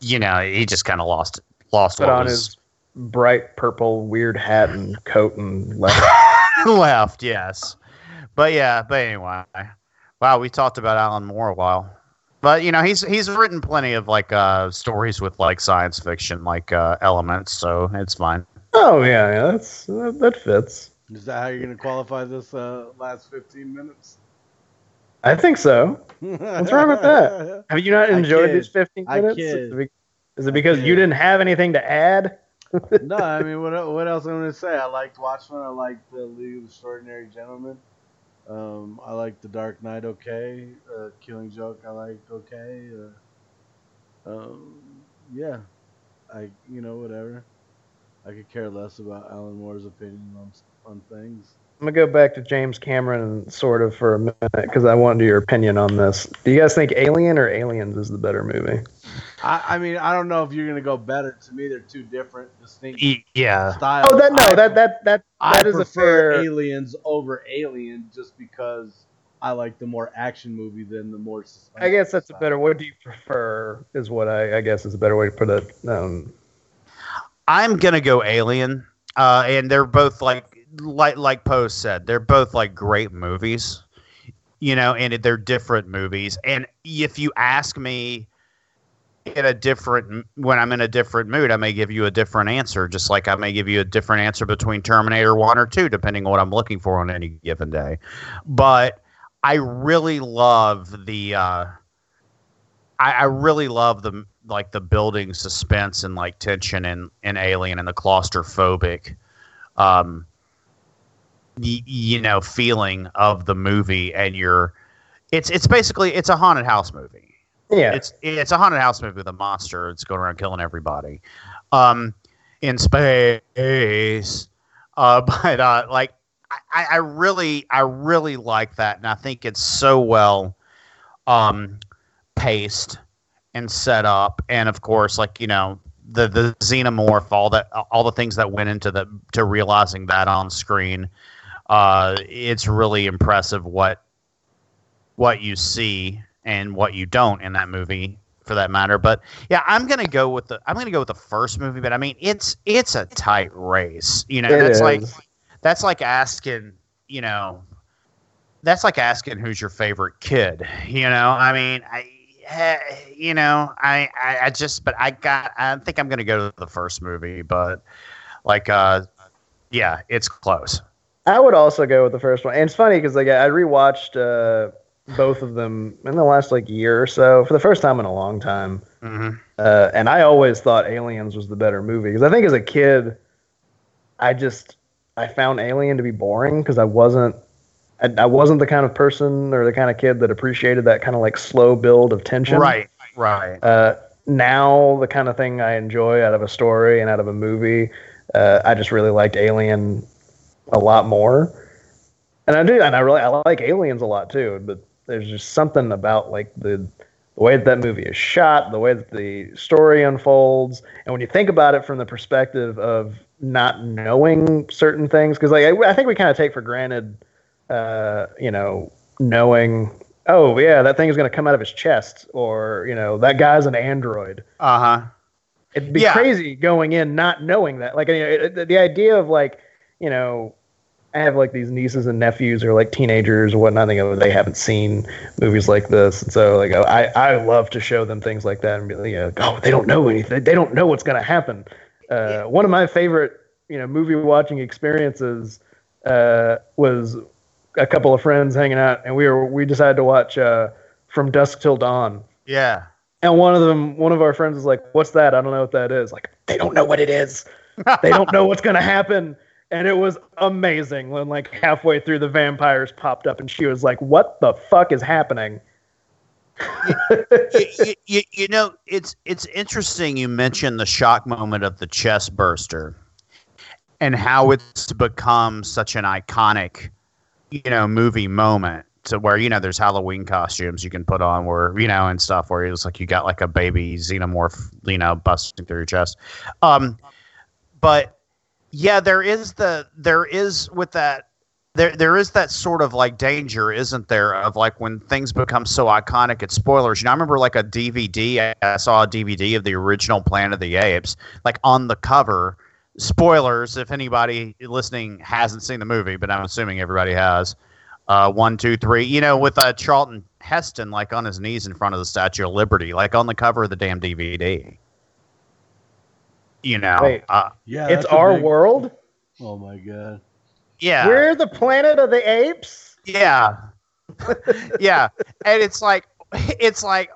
you know, he just kind of lost lost Put what on was his bright purple weird hat and coat and left. left. Yes, but yeah, but anyway, wow, we talked about Alan Moore a while. But you know he's he's written plenty of like uh, stories with like science fiction like uh, elements, so it's fine. oh yeah, yeah, that's that, that fits. Is that how you're going to qualify this uh, last 15 minutes? I think so. What's wrong with that? Have you not enjoyed kid. these 15 I minutes? kid. Is it be- Is because kid. you didn't have anything to add? no, I mean, what, what else am I going to say? I liked Watchmen. I liked the League of Extraordinary Gentlemen. Um, I liked The Dark Knight okay. Uh, Killing Joke I liked okay. Uh, um, yeah. I you know whatever. I could care less about Alan Moore's opinion on on things. I'm gonna go back to James Cameron sort of for a minute because I wanted your opinion on this. Do you guys think Alien or Aliens is the better movie? I, I mean I don't know if you're gonna go better. To me, they're two different, distinct Y- yeah. styles. Oh, that no, I- that that that I that is a prefer fair. Aliens over Alien just because I like the more action movie than the more. suspense I guess that's a better. What do you prefer? Is what I, I guess is a better way to put it. Um, I'm gonna go Alien, uh, and they're both like like like Poe said, they're both like great movies, you know, and they're different movies. And if you ask me in a different when I'm in a different mood, I may give you a different answer, just like I may give you a different answer between Terminator One or Two, depending on what I'm looking for on any given day. But I really love the. Uh, I, I really love the like the building suspense and like tension and and Alien and the claustrophobic, um, y- you know, feeling of the movie. And you're, it's it's basically it's a haunted house movie. yeah, It's it's a haunted house movie with a monster. It's going around killing everybody, um, in space. Uh, but uh, like I, I really I really like that, and I think it's so well um, paced and set up, and of course, like you know the the xenomorph, all that all the things that went into the to realizing that on screen. Uh, it's really impressive what what you see and what you don't in that movie for that matter. But yeah i'm gonna go with the i'm gonna go with the first movie but i mean it's it's a tight race you know It that's like that's like asking you know that's like asking who's your favorite kid you know? I mean i eh, you know I, I i just but i got i think i'm gonna go to the first movie but like uh yeah it's close I would also go with the first one. And it's funny because like I rewatched uh, both of them in the last like year or so for the first time in a long time. hmm Uh, and I always thought Aliens was the better movie because I think as a kid, I just I found Alien to be boring because I wasn't I, I wasn't the kind of person or the kind of kid that appreciated that kind of like slow build of tension. right right Uh, now the kind of thing I enjoy out of a story and out of a movie, uh, I just really liked Alien a lot more. And I do, and I really I like Aliens a lot too. But there's just something about like the the way that that movie is shot, the way that the story unfolds, and when you think about it from the perspective of not knowing certain things, because like I, I think we kind of take for granted, uh, you know, knowing. Oh yeah, that thing is going to come out of his chest, or you know, that guy's an android. uh-huh It'd be Yeah. crazy going in not knowing that. Like you know, it, the, the idea of like you know, I have like these nieces and nephews or like teenagers or whatnot. They go, they haven't seen movies like this, and so like I I love to show them things like that and be like, you know, oh, they don't know anything. They don't know what's going to happen. Uh, one of my favorite you know movie watching experiences uh, was a couple of friends hanging out, and we were we decided to watch uh, From Dusk Till Dawn. yeah And one of them, one of our friends was like, "What's that? I don't know what that is." Like, they don't know what it is. They don't know what's gonna happen. And it was amazing when, like, halfway through, the vampires popped up, and she was like, "What the fuck is happening?" you, you, you, you know, it's it's interesting. You mentioned the shock moment of the chest burster, and how it's become such an iconic, you know, movie moment. To where you know, there's Halloween costumes you can put on, where you know, and stuff where it's like you got like a baby xenomorph, you know, busting through your chest. Um, but yeah, there is the there is with that there there is that sort of like danger, isn't there, of like when things become so iconic, it's spoilers. You know, I remember like a DVD. I saw a DVD of the original Planet of the Apes. Like on the cover, spoilers. If anybody listening hasn't seen the movie, but I'm assuming everybody has. Uh, one, two, three. You know, with uh, Charlton Heston like on his knees in front of the Statue of Liberty, like on the cover of the damn DVD. You know, Wait. uh, Yeah, it's our big- world. Oh my god. yeah. We're the planet of the apes. Yeah. yeah. And it's like it's like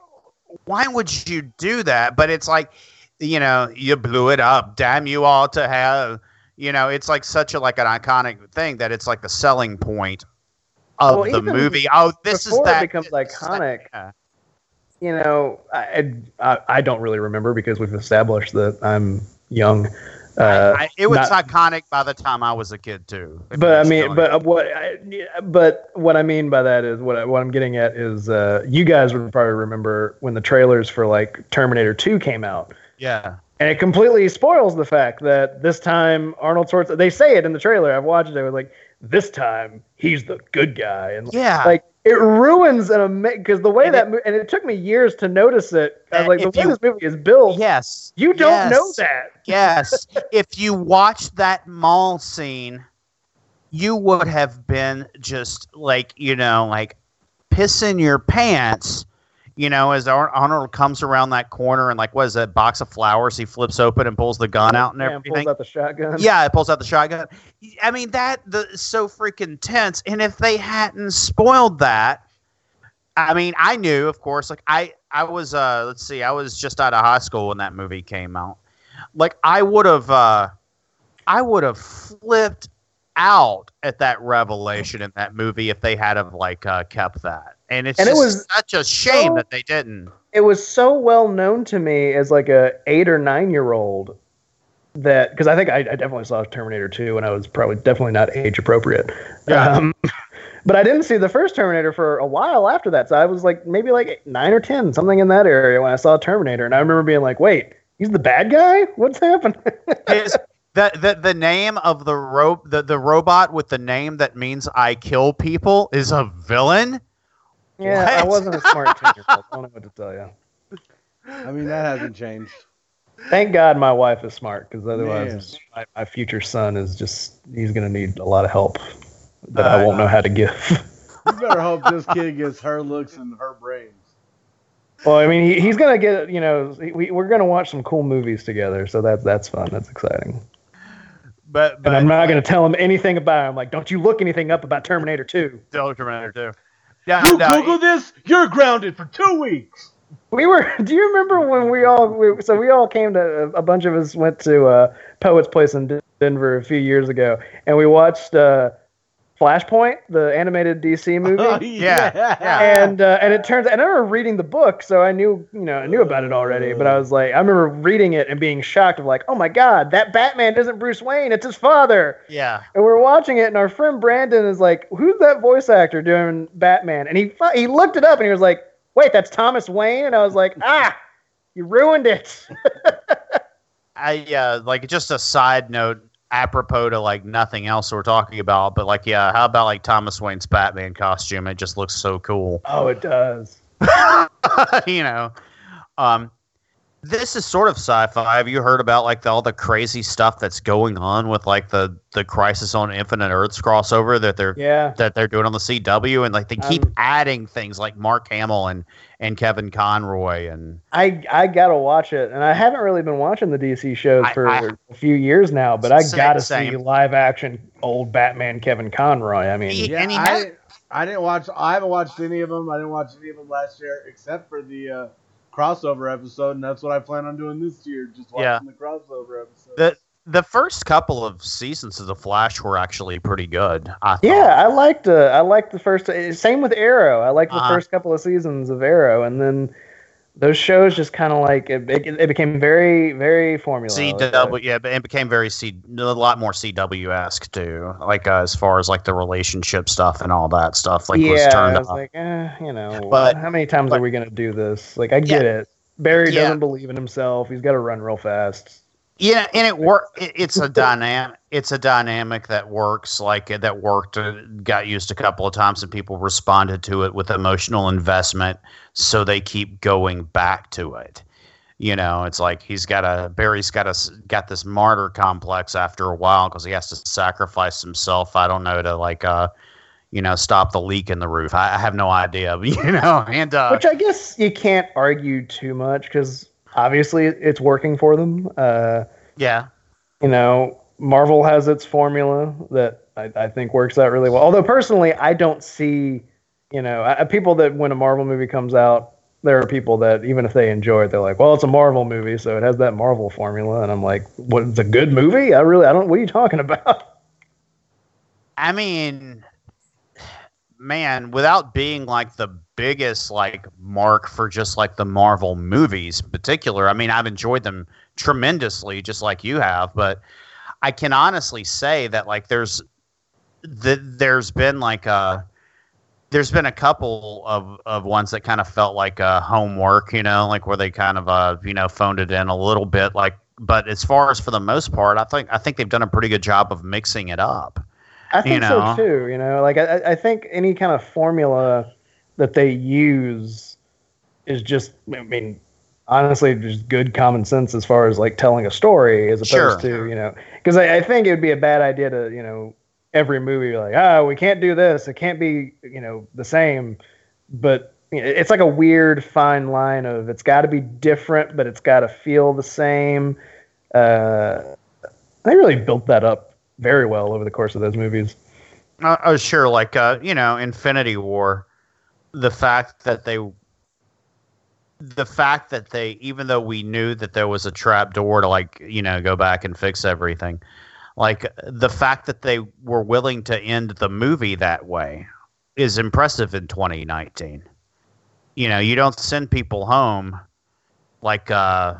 why would you do that? But it's like you know, you blew it up. Damn you all to hell. You know, it's like such a like an iconic thing that it's like the selling point of Well, the movie. Oh, this is before it that becomes this is that- iconic, yeah. you know, I, I I don't really remember because we've established that I'm young. Uh, I, it was not- iconic by the time I was a kid too. But I mean, but uh, what, I, but what I mean by that is what I, what I'm getting at is uh, you guys would probably remember when the trailers for like Terminator 2 came out, yeah, and it completely spoils the fact that this time Arnold Schwarzenegger. They say it in the trailer. I've watched it. I was like, this time he's the good guy, and yeah, like it ruins an amazing because the way And that mo- and it took me years to notice it. I was Uh, like, the way you- this movie is built, yes, you don't yes. know that. yes. if you watched that mall scene, you would have been just like, you know, like pissing your pants, you know, as Ar- Arnold comes around that corner and like, what is that box of flowers? He flips open and pulls the gun out and Man everything. pulls out the shotgun. Yeah, it pulls out the shotgun. I mean that the so freaking tense. And if they hadn't spoiled that, I mean, I knew, of course. Like I, I was. uh Let's see, I was just out of high school when that movie came out. Like I would have, uh I would have flipped out at that revelation in that movie if they had have like uh, kept that. And it's And it was such a shame so- that they didn't. it was so well known to me as like a eight or nine year old that because I think I, I definitely saw Terminator 2 when I was probably definitely not age appropriate. Yeah. Um, but I didn't see the first Terminator for a while after that. So I was like maybe like nine or ten, something in that area when I saw Terminator, and I remember being like, "Wait, he's the bad guy? What's happened?" His, the, the the name of the ro- the, the robot with the name that means I kill people is a villain. yeah, I wasn't a smart ten year old. I don't know what to tell you. I mean, that hasn't changed. Thank God my wife is smart because otherwise my, my future son is just he's gonna need a lot of help that I uh, won't know how to give. You better hope this kid gets her looks and her brains. well, I mean he, he's gonna get you know we, we're gonna watch some cool movies together, so that's that's fun. That's exciting. But, but And I'm not gonna tell him anything about it. I'm like, don't you look anything up about Terminator 2. Still Terminator 2. Yeah, You no, Google this, you're grounded for two weeks. We were. Do you remember when we all? We, so we all came to a bunch of us went to uh, Poet's Place in Denver a few years ago, and we watched uh, Flashpoint, the animated DC movie. Oh, Yeah, yeah. and uh, and it turns and I remember reading the book, so I knew you know I knew about it already. But I was like, I remember reading it and being shocked of like, oh my god, that Batman isn't Bruce Wayne, it's his father. yeah. And we're watching it, and our friend Brandon is like, who's that voice actor doing Batman? And he he looked it up, and he was like, wait, that's Thomas Wayne. And I was like, ah, you ruined it. I uh, like just a side note, apropos to like nothing else we're talking about, but like, yeah, how about like Thomas Wayne's Batman costume? It just looks so cool. oh, it does. you know, um, this is sort of sci-fi. Have you heard about like the, all the crazy stuff that's going on with like the the Crisis on Infinite Earths crossover that they're Yeah. that they're doing on the CW, and like they keep Um, adding things like Mark Hamill and and Kevin Conroy and I I gotta watch it, and I haven't really been watching the DC shows for I- a few years now. But I Same- gotta see live action old Batman Kevin Conroy. I mean, He- Yeah, and he I, has- didn't, I didn't watch. I haven't watched any of them. I didn't watch any of them last year, except for the uh, crossover episode, and that's what I plan on doing this year. Just watching Yeah. the crossover episode. the the first couple of seasons of the Flash were actually pretty good. I yeah, I liked uh, I liked the first. uh, Same with Arrow. I liked the Uh-huh. first couple of seasons of Arrow, and then those shows just kind of like it, it, it became very very formula. like, CW, yeah, but it became very C, a lot more CW esque too. Like uh, as far as like the relationship stuff and all that stuff, like was yeah, turned I was up. like, eh, you know, But- how many times but- are we gonna do this? Like, I get it. Barry Yeah. doesn't believe in himself. He's got to run real fast. Yeah, and it work. It's a dynamic. It's a dynamic that works. Like uh, that worked. Uh, got used a couple of times, and people responded to it with emotional investment. So they keep going back to it. You know, it's like he's got a Barry's got a got this martyr complex after a while because he has to sacrifice himself. I don't know to like uh, you know, stop the leak in the roof. I, I have no idea. You know, and uh, Which I guess you can't argue too much because obviously it's working for them. Uh, yeah, you know, Marvel has its formula that I, I think works out really well. Although personally, I don't see, you know, I, people that when a Marvel movie comes out, there are people that even if they enjoy it, they're like, well, it's a Marvel movie, so it has that Marvel formula, and I'm like, what? It's a good movie? I really, I don't. What are you talking about? I mean, man, without being like the biggest like mark for just like the Marvel movies in particular, I mean, I've enjoyed them tremendously, just like you have, but I can honestly say that like there's the, there's been like a there's been a couple of, of ones that kind of felt like uh, homework, you know, like where they kind of uh, you know phoned it in a little bit, like. But as far as for the most part, I think I think they've done a pretty good job of mixing it up. I think you know. so too. You know, like I, I think any kind of formula that they use is just, I mean, honestly, just good common sense as far as like telling a story, as opposed Sure. to you know, because I, I think it would be a bad idea to you know every movie be like, oh, we can't do this, it can't be you know the same, but it's like a weird fine line of it's got to be different, but it's got to feel the same. Uh, they really built that up very well over the course of those movies. Uh, oh, sure. Like, uh, you know, Infinity War, the fact that they, the fact that they, even though we knew that there was a trap door to, like, you know, go back and fix everything, like, the fact that they were willing to end the movie that way is impressive in 2019. You know, you don't send people home like, uh,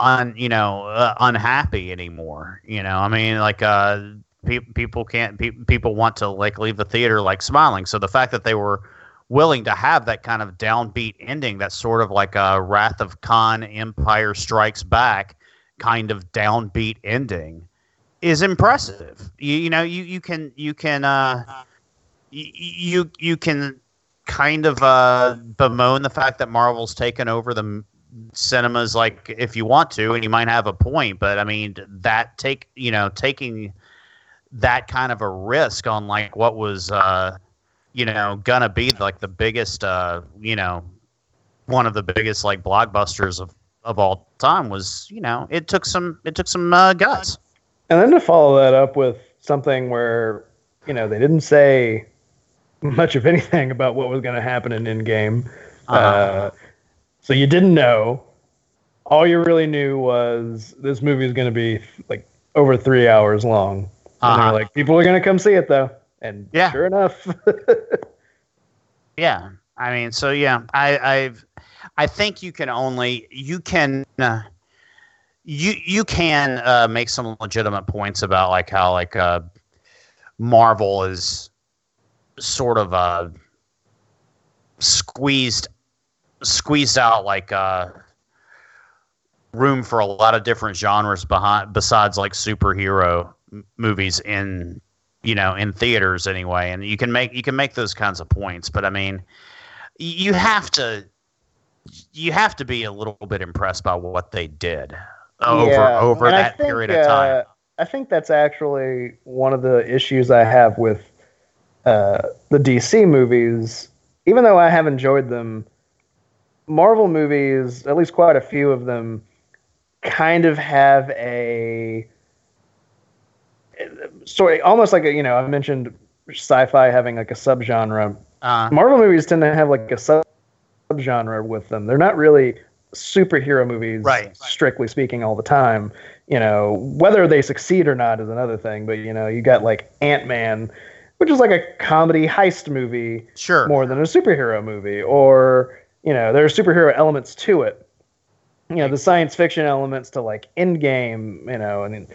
un, you know, uh, unhappy anymore. You know, I mean, like, uh, pe- people can't pe- people want to like leave the theater like smiling so the fact that they were willing to have that kind of downbeat ending that sort of like a wrath of khan empire strikes back kind of downbeat ending is impressive you, you know you, you can you can uh you you can kind of uh bemoan the fact that marvel's taken over the cinemas like if you want to and you might have a point but i mean that take you know taking that kind of a risk on like what was uh you know gonna be like the biggest uh you know one of the biggest like blockbusters of of all time was you know it took some it took some uh, guts And then to follow that up with something where, you know, they didn't say much of anything about what was going to happen in Endgame. uh Uh-huh. So you didn't know. All you really knew was this movie is going to be like over three hours long. And Uh-huh. they're like, people are going to come see it though. And Yeah. sure enough, yeah i mean so yeah i i've i think you can only you can uh, you you can uh, make some legitimate points about like how like uh marvel is sort of uh squeezed squeezed out like uh room for a lot of different genres behind besides like superhero m- movies in you know in theaters anyway and you can make you can make those kinds of points but i mean you have to you have to be a little bit impressed by what they did over Yeah, over and that think, period of time uh, I think that's actually one of the issues I have with uh, the DC movies. Even though I have enjoyed them, Marvel movies, at least quite a few of them, kind of have a story, almost like a, you know, I mentioned sci-fi having like a subgenre. uh, Marvel movies tend to have like a sub subgenre with them. They're not really superhero movies, Right. strictly speaking, all the time. You know, whether they succeed or not is another thing. But you know, you got like Ant Man, which is like a comedy heist movie sure more than a superhero movie, or you know, there are superhero elements to it. You know, the science fiction elements to like Endgame. You know, I mean,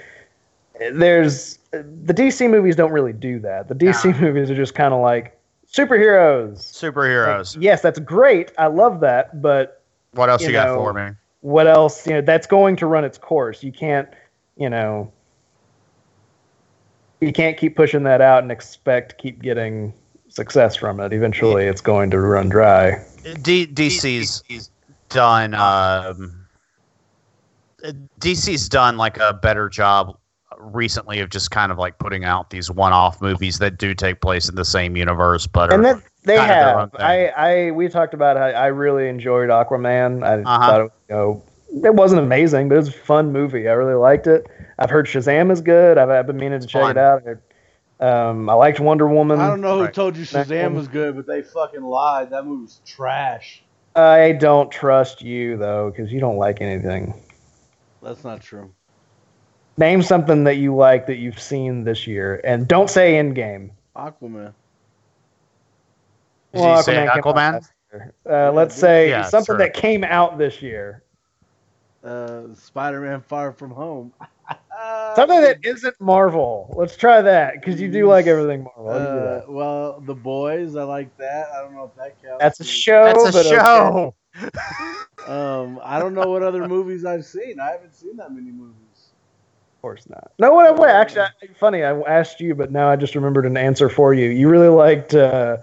there's the DC movies don't really do that. The DC movies are just kind of like superheroes. superheroes Like, yes, that's great. I love that, but what else you, you got know, for me what else? You know, that's going to run its course. You can't, you know, you can't keep pushing that out and expect to keep getting success from it. Eventually, it's going to run dry. D- DC's done. Um, DC's done like a better job recently of just kind of like putting out these one-off movies that do take place in the same universe, but and are that they kind of their own have. I, I we talked about how I really enjoyed Aquaman. I Uh-huh. thought it, you know, it wasn't amazing, but it was a fun movie. I really liked it. I've heard Shazam is good. I've, I've been meaning to check Fun. it out. Um, I liked Wonder Woman. I don't know who Right. told you Next Shazam one. was good, but they fucking lied. That movie was trash. I don't trust you though, because you don't like anything. That's not true. Name something that you like that you've seen this year, and don't say Endgame. Aquaman. Did Well, you say Aquaman came out Aquaman? Uh, let's say Yeah, something sure. that came out this year. Uh, Spider-Man: Far From Home. Something that isn't Marvel. Let's try that because you do like everything Marvel. I'll give you Uh, well, The Boys. I like that. I don't know if that counts. That's a show. That's a but okay. show. Um, I don't know what other movies I've seen. I haven't seen that many movies. Of course not. No, what? Wait, actually, I, funny. I asked you, but now I just remembered an answer for you. You really liked. Uh,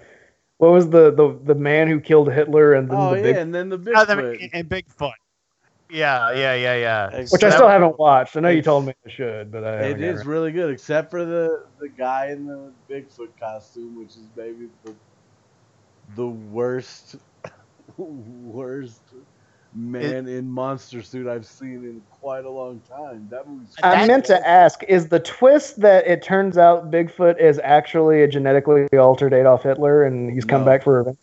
what was the, the the man who killed Hitler and then Oh the yeah, big, and then the Oh, the- and Bigfoot. Yeah, yeah, yeah, yeah. which I still haven't watched. I know you told me I should, but I It haven't is got really good, except for the the guy in the Bigfoot costume, which is maybe the the worst worst man in monster suit I've seen in quite a long time. That movie's. I meant to ask: Is the twist that it turns out Bigfoot is actually a genetically altered Adolf Hitler and he's come No. back for revenge?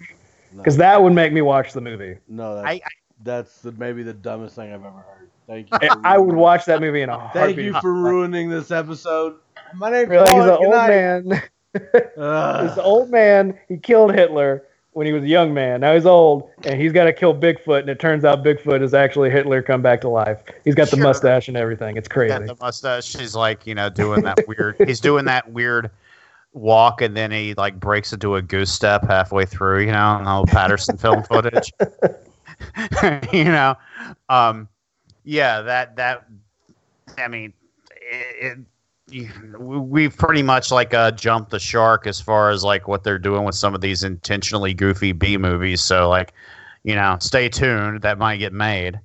No, Because that would make me watch the movie. no that's, I- I- that's the, maybe the dumbest thing I've ever heard. Thank you. I, I would ruining- watch that movie in a heartbeat. Thank you for ruining this episode. My name's Really, he's an old night. man. Ugh. He's an old man. He killed Hitler when he was a young man. Now he's old, and he's got to kill Bigfoot. And it turns out Bigfoot is actually Hitler come back to life. He's got the Sure. mustache and everything. It's crazy. got the mustache. She's like, you know, doing that weird. he's doing that weird walk, and then he like breaks into a goose step halfway through. You know, and all Patterson film footage. you know, um, yeah, that that. I mean, it, it, we've pretty much like uh, jumped the shark as far as like what they're doing with some of these intentionally goofy B movies. So like, you know, stay tuned. That might get made.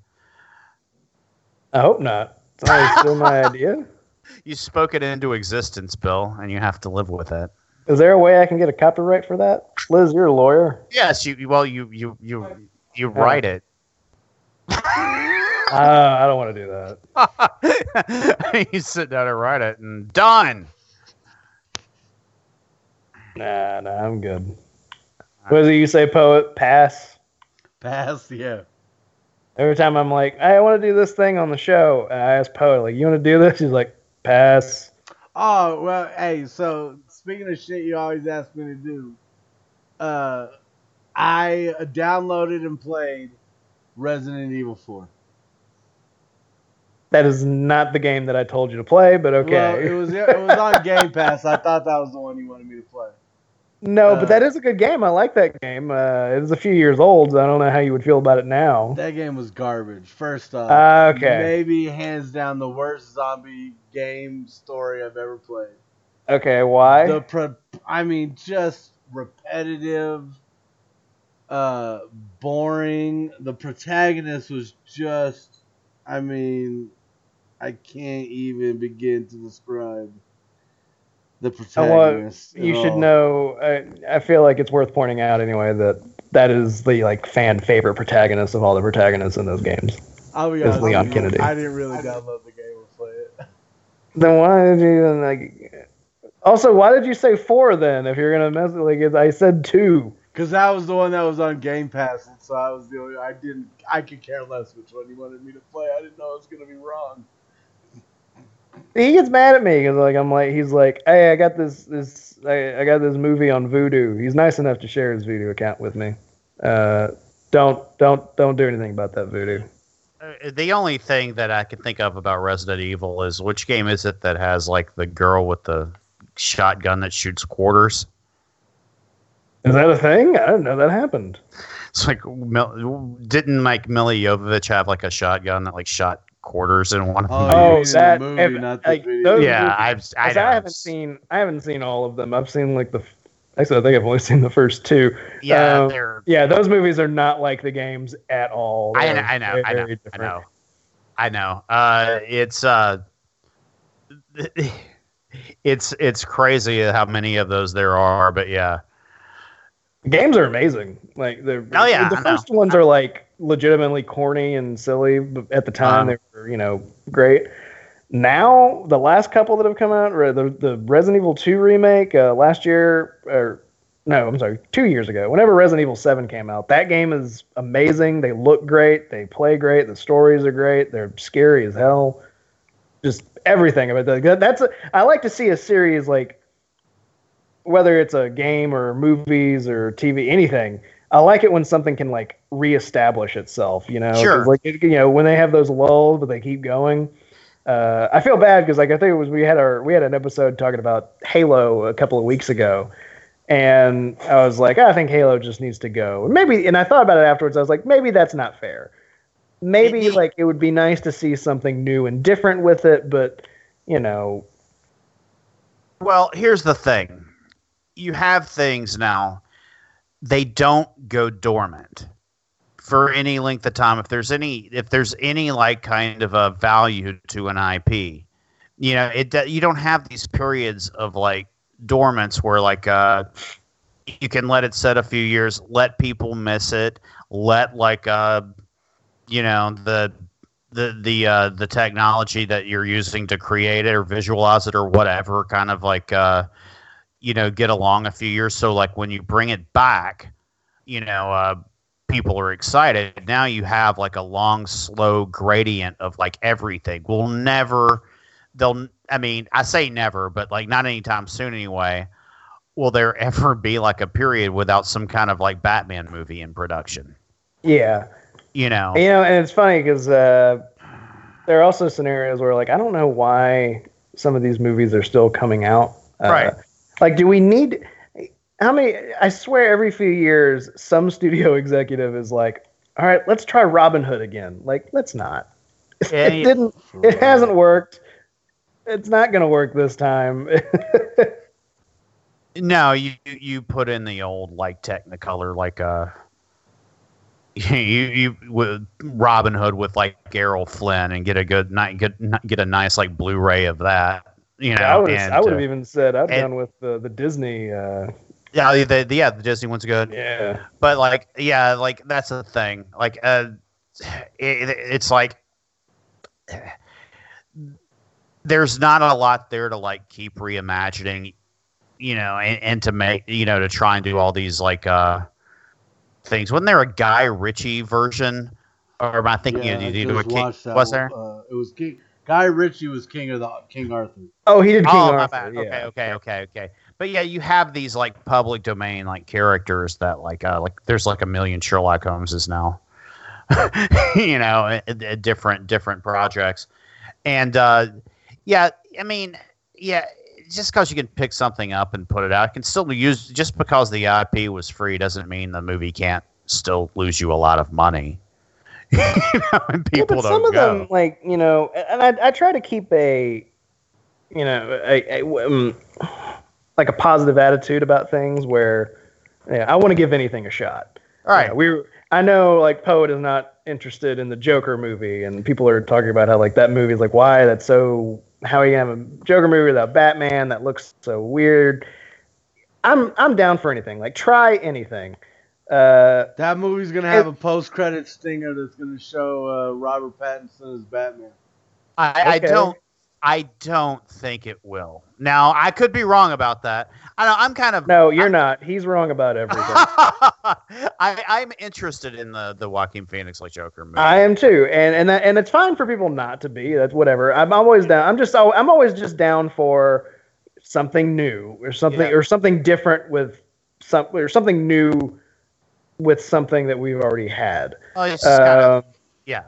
I hope not. It's always still my idea. You spoke it into existence, Bill, and you have to live with it. Is there a way I can get a copyright for that? Liz, you're a lawyer. Yes, you. you- Well, you you you you write it. Uh, I don't want to do that. you sit down and write it, and done. Nah, nah, I'm good. What is it you say, poet? Pass. Pass, yeah. Every time I'm like, hey, I want to do this thing on the show, and I ask poet, like, you want to do this? He's like, pass. Oh well, hey. So speaking of shit, you always ask me to do. Uh, I downloaded and played Resident Evil Four. That is not the game that I told you to play, but okay. Well, it was it was on Game Pass. I thought that was the one you wanted me to play. no, uh, but that is a good game. I like that game. Uh, it was a few years old, so I don't know how you would feel about it now. That game was garbage. First off, Ah, okay. maybe hands down the worst zombie game story I've ever played. Okay, why? The pro- I mean, just repetitive, uh, boring. The protagonist was just, I mean, I can't even begin to describe the Uh, well, protagonist. you should all. know. I, I feel like it's worth pointing out anyway that that is the like fan favorite protagonist of all the protagonists in those games. I'll be is honest Leon Kennedy. I didn't really download the game or play it. Then why did you even like? Also, why did you say four then? If you're gonna mess like, I said two. Because that was the one that was on Game Pass, and so I was the only. I didn't. I could care less which one he wanted me to play. I didn't know I was gonna be wrong. He gets mad at me because like I'm like he's like, hey, I got this this I, I got this movie on Vudu. He's nice enough to share his Vudu account with me. Uh, don't don't don't do anything about that Vudu. Uh, The only thing that I can think of about Resident Evil is which game is it that has like the girl with the shotgun that shoots quarters? Is that a thing? I didn't know that happened. It's like didn't like Milla Jovovich have like a shotgun that like shot quarters in one of Oh, them? Oh, that movie, if- like, video. those- yeah, I've, I, I haven't seen I haven't seen all of them. I've seen like the actually I think I've only seen the first two. Yeah, um, they're Yeah, those movies are not like the games at all. I know, I know, I know, very I know, I know. Uh, it's uh, it's it's crazy how many of those there are, but yeah, The games are amazing. Like the Oh, yeah, the first ones are like legitimately corny and silly. But at the time, Um, they were you know great. Now the last couple that have come out, the the Resident Evil Two remake uh, last year, or no, I'm sorry, two years ago. Whenever Resident Evil Seven came out, that game is amazing. They look great, they play great, the stories are great, they're scary as hell. Just everything about that. That's a, I like to see a series like whether it's a game or movies or TV, anything. I like it when something can like reestablish itself. You know, Sure. Like you know when they have those lulls, but they keep going. Uh, I feel bad because like I think it was we had our we had an episode talking about Halo a couple of weeks ago, and I was like, I think Halo just needs to go. And maybe, and I thought about it afterwards. I was like, maybe that's not fair. Maybe like it would be nice to see something new and different with it, but you know, Well, here's the thing. You have things now. They don't go dormant for any length of time. If there's any, if there's any like kind of a value to an IP, you know, it you don't have these periods of like dormants where like uh, you can let it set a few years, let people miss it, let like uh, you know the the the uh, the technology that you're using to create it or visualize it or whatever kind of like uh, you know get along a few years. So like when you bring it back, you know uh, people are excited. Now you have like a long slow gradient of like everything. We'll never they'll I mean I say never, but like not anytime soon anyway. Will there ever be like a period without some kind of like Batman movie in production? yeah. You know, You know, and it's funny because uh, there are also scenarios where, like, I don't know why some of these movies are still coming out. Uh, Right. Like, do we need? How many? I swear, every few years, some studio executive is like, "All right, let's try Robin Hood again." Like, let's not. Yeah, it didn't. It hasn't worked. It's not going to work this time. No, you you put in the old like Technicolor, like uh, you you with Robin Hood with like Errol Flynn and get a good night get get a nice like Blu-ray of that. You know, I would. and, I would uh, have even said I'd done with the the Disney. Uh, yeah, the, the yeah the Disney one's good, yeah. but like yeah, like that's the thing. Like uh, it, it's like there's not a lot there to like keep reimagining you know, and, and to make you know to try and do all these like uh things. Wasn't there a Guy Ritchie version, or am I thinking Yeah, of I you do a just King? watched that Was there? Uh, it was King. Guy Ritchie was king of the King Arthur. Oh, he did King oh, my Arthur. bad. yeah. Okay, okay, okay, okay. But yeah, you have these like public domain like characters that like uh like there's like a million Sherlock Holmeses now. you know, at, at different different projects, and uh yeah, I mean, yeah, just because you can pick something up and put it out, it can still use just because the IP was free doesn't mean the movie can't still lose you a lot of money. you know, and Yeah, people but don't some of go. them, like you know, and I, I try to keep a, you know, a, a um, like a positive attitude about things. Where, yeah, I want to give anything a shot. All right, Yeah, we. I know, like Poet is not interested in the Joker movie, and people are talking about how like that movie is like why that's so. How are you gonna have a Joker movie without Batman? That looks so weird. I'm I'm down for anything. Like try anything. Uh, That movie's gonna have a post-credit stinger that's gonna show uh, Robert Pattinson as Batman. I, I don't. I don't think it will. Now, I could be wrong about that. I know I'm kind of. no, you're not. He's wrong about everything. I, I'm interested in the the Joaquin Phoenix like Joker movie. I am too, and and that, and it's fine for people not to be. That's whatever. I'm always down. I'm just I'm always just down for something new or something Yeah. or something different with some or something new with something that we've already had. Oh, it's just kind of, Um, yeah.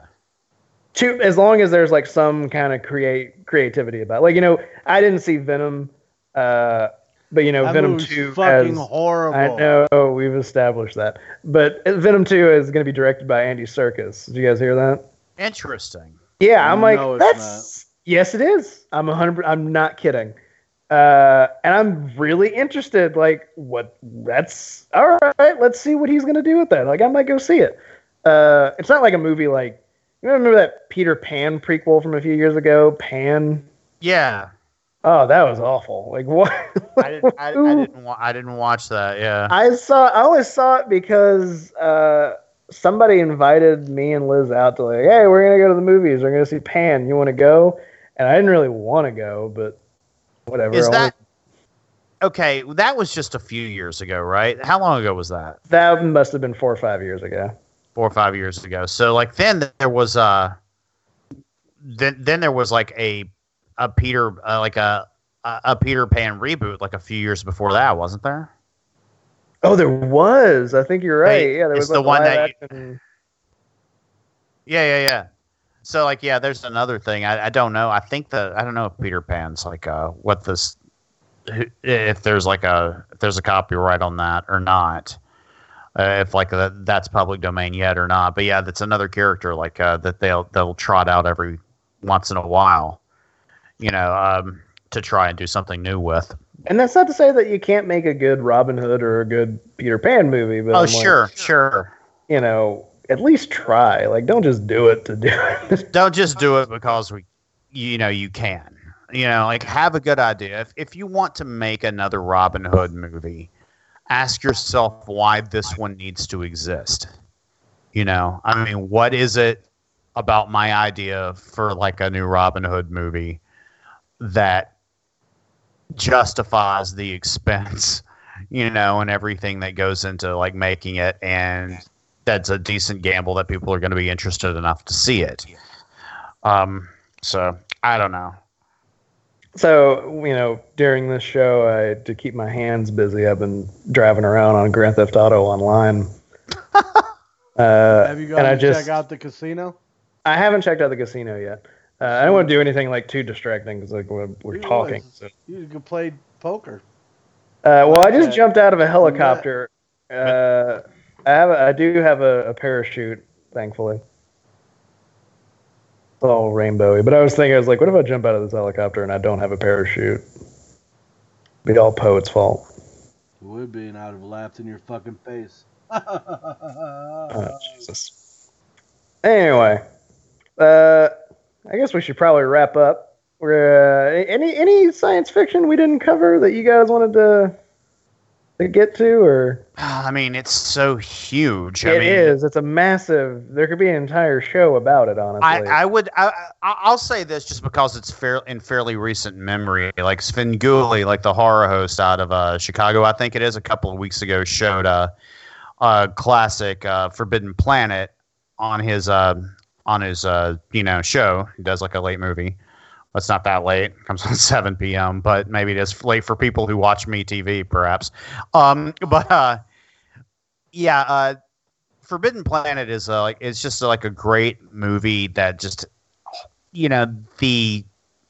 to as long as there's like some kind of create creativity about. Like you know, I didn't see Venom, uh, but you know, That Venom movie's two fucking has. horrible. I know we've established that, but Venom two is going to be directed by Andy Serkis. Did you guys hear that? Interesting. Yeah, I'm like, No, it's that's yes, it is. I'm a hundred. I'm not kidding, uh, and I'm really interested. Like, what? That's all right. Let's see what he's gonna do with that. Like, I might go see it. Uh, it's not like a movie like you remember that Peter Pan prequel from a few years ago, Pan. Yeah, Oh, that was awful. Like what? I didn't. I, I didn't. Wa- I didn't watch that. Yeah. I saw. I only saw it because uh, somebody invited me and Liz out to like, hey, we're gonna go to the movies. We're gonna see Pan. You want to go? And I didn't really want to go, but whatever. Is that okay? That was just a few years ago, right? How long ago was that? that must have been four or five years ago. Four or five years ago. So like then there was uh then then there was like a a Peter uh, like a a, a Peter Pan reboot like a few years before that, wasn't there? Oh, there was. I think you're right. Yeah, there it's was the one that action- Yeah, yeah, yeah. So like, yeah, there's another thing. I, I don't know. I think that I don't know if Peter Pan's like uh what this if there's like a if there's a copyright on that or not. Uh, if like that that's public domain yet or not. But yeah, that's another character like uh, that they'll they'll trot out every once in a while. You know, um, to try and do something new with. And that's not to say that you can't make a good Robin Hood or a good Peter Pan movie, but Oh, I'm like, sure, sure. you know, at least try. Like, don't just do it to do it. don't just do it because we you know you can you know like have a good idea if, if you want to make another robin hood movie ask yourself why this one needs to exist you know i mean what is it about my idea for like a new robin hood movie that justifies the expense you know and everything that goes into like making it and that's a decent gamble that people are going to be interested enough to see it um, so I don't know. So, you know, during this show, I to keep my hands busy, I've been driving around on Grand Theft Auto online. uh, Have you gone and I to just check out the casino? I haven't checked out the casino yet. Uh, I don't want to do anything like too distracting because like we're, we're talking. So. You could play poker. Uh, well, I just jumped out of a helicopter. Uh, I have a, I do have a, a parachute, thankfully. It's all rainbowy, but I was thinking, I was like, what if I jump out of this helicopter and I don't have a parachute? Be all Poet's fault. It would be, and I'd have laughed in your fucking face. Oh, Jesus. Anyway, uh, I guess we should probably wrap up. Uh, any any science fiction we didn't cover that you guys wanted to to get to, or I mean, it's so huge. It I mean, is. It's a massive. There could be an entire show about it. Honestly, I, I would I, I- I'll say this just because it's fair in fairly recent memory. Like Svengoolie, like the horror host out of uh, Chicago, I think it is, a couple of weeks ago showed a, a classic uh, Forbidden Planet on his uh, on his uh, you know show. He does like a late movie. It's not that late. It comes on 7 p.m., but maybe it is late for people who watch MeTV, perhaps. Um, but uh, yeah, uh, Forbidden Planet is uh, like it's just like a great movie that just you know the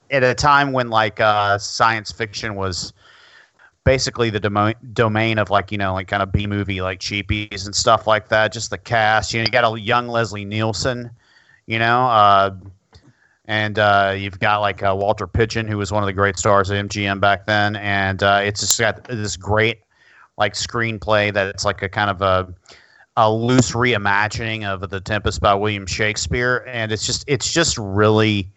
at a time when like uh, science fiction was basically the domo- domain of like you know like kind of B movie like cheapies and stuff like that. Just the cast, you know, you got a young Leslie Nielsen, you know, uh, and uh, you've got like uh, Walter Pidgeon, who was one of the great stars of MGM back then, and uh, it's just got this great like screenplay that it's like a kind of a a loose reimagining of the Tempest by William Shakespeare, and it's just it's just really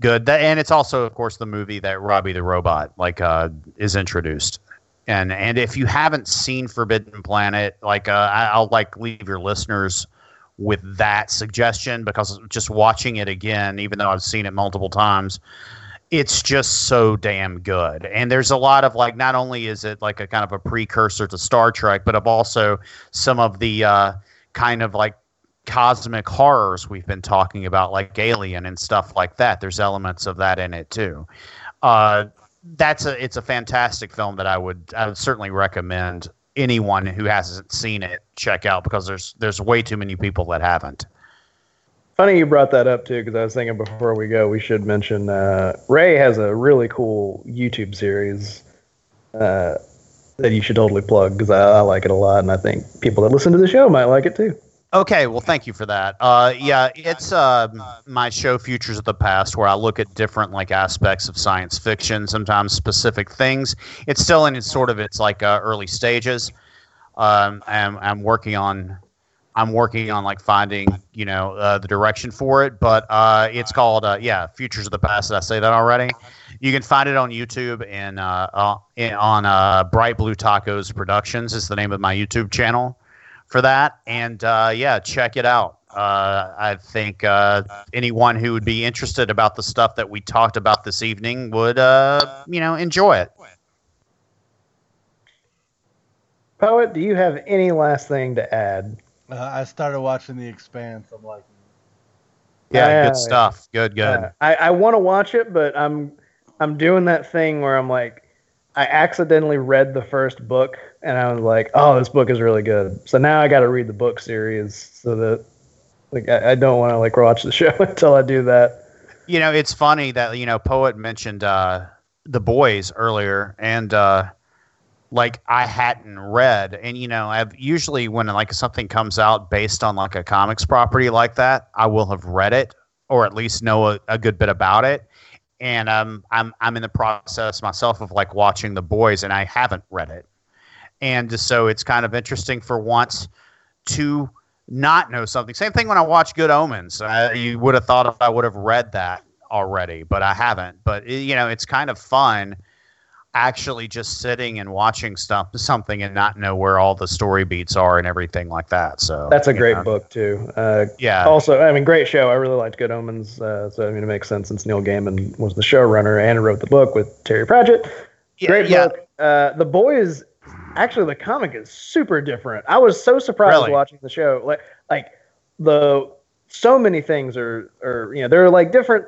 good. That, and it's also, of course, the movie that Robbie the Robot like uh, is introduced. And and if you haven't seen Forbidden Planet, like uh, I'll like leave your listeners with that suggestion because just watching it again, even though I've seen it multiple times, it's just so damn good. And there's a lot of like, not only is it like a kind of a precursor to Star Trek, but of also some of the uh, kind of like cosmic horrors we've been talking about, like Alien and stuff like that. There's elements of that in it too. Uh, that's a it's a fantastic film that I would I would certainly recommend anyone who hasn't seen it check out because there's there's way too many people that haven't. Funny you brought that up too, because I was thinking before we go, we should mention uh, Ray has a really cool YouTube series uh, that you should totally plug because I, I like it a lot, and I think people that listen to the show might like it too. Okay, well, thank you for that. Uh, yeah, it's uh, my show, Futures of the Past, where I look at different like aspects of science fiction, sometimes specific things. It's still in its sort of its like uh, early stages. Um, I'm, I'm working on, I'm working on like finding you know uh, the direction for it, but uh, it's called uh, yeah, Futures of the Past. Did I say that already? You can find it on YouTube and uh, on uh, Bright Blue Tacos Productions is the name of my YouTube channel for that. And uh, yeah, check it out. Uh, I think uh, anyone who would be interested about the stuff that we talked about this evening would, uh, you know, enjoy it. Poet, do you have any last thing to add? Uh, I started watching The Expanse. I'm like, Yeah, Yeah, good stuff. Good, good. Uh, I, I want to watch it, but I'm I'm doing that thing where I'm like, I accidentally read the first book, and I was like, oh, this book is really good. So now I got to read the book series so that like I, I don't want to like watch the show until I do that. You know, it's funny that you know, poet mentioned uh, the boys earlier, and uh, like I hadn't read, and you know, I've usually when like something comes out based on like a comics property like that, I will have read it or at least know a, a good bit about it. And um, I'm I'm in the process myself of like watching the boys, and I haven't read it, and so it's kind of interesting for once to not know something. Same thing when I watch Good Omens. You would have thought I would have read that already, but I haven't. But you know, it's kind of fun actually just sitting and watching stuff something and not know where all the story beats are and everything like that. So that's a great know. book too. Uh, yeah. Also, I mean, great show. I really liked Good Omens. Uh, so I mean, it makes sense since Neil Gaiman was the showrunner and wrote the book with Terry Pratchett. Yeah, Great yeah. book. Uh, the Boys, actually, the comic is super different. I was so surprised Really? watching the show. Like, like the so many things are, are you know, there are like different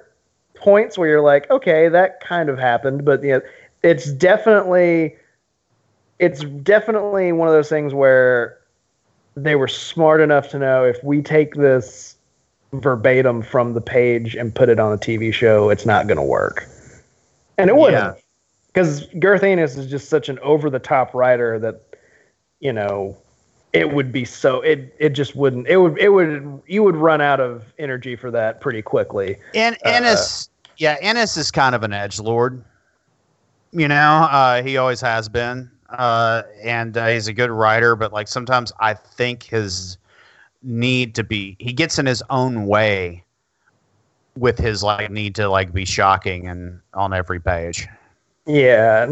points where you're like, okay, that kind of happened, but you know, it's definitely, it's definitely one of those things where they were smart enough to know if we take this verbatim from the page and put it on a TV show, it's not going to work. And it wouldn't Yeah. because Garth Ennis is just such an over the top writer that you know it would be so it it just wouldn't it would it would you would run out of energy for that pretty quickly. And Uh, Ennis, yeah, Ennis is kind of an edge lord. You know, uh, he always has been, uh, and uh, he's a good writer. But like sometimes I think his need to be he gets in his own way with his like need to like be shocking and on every page. Yeah,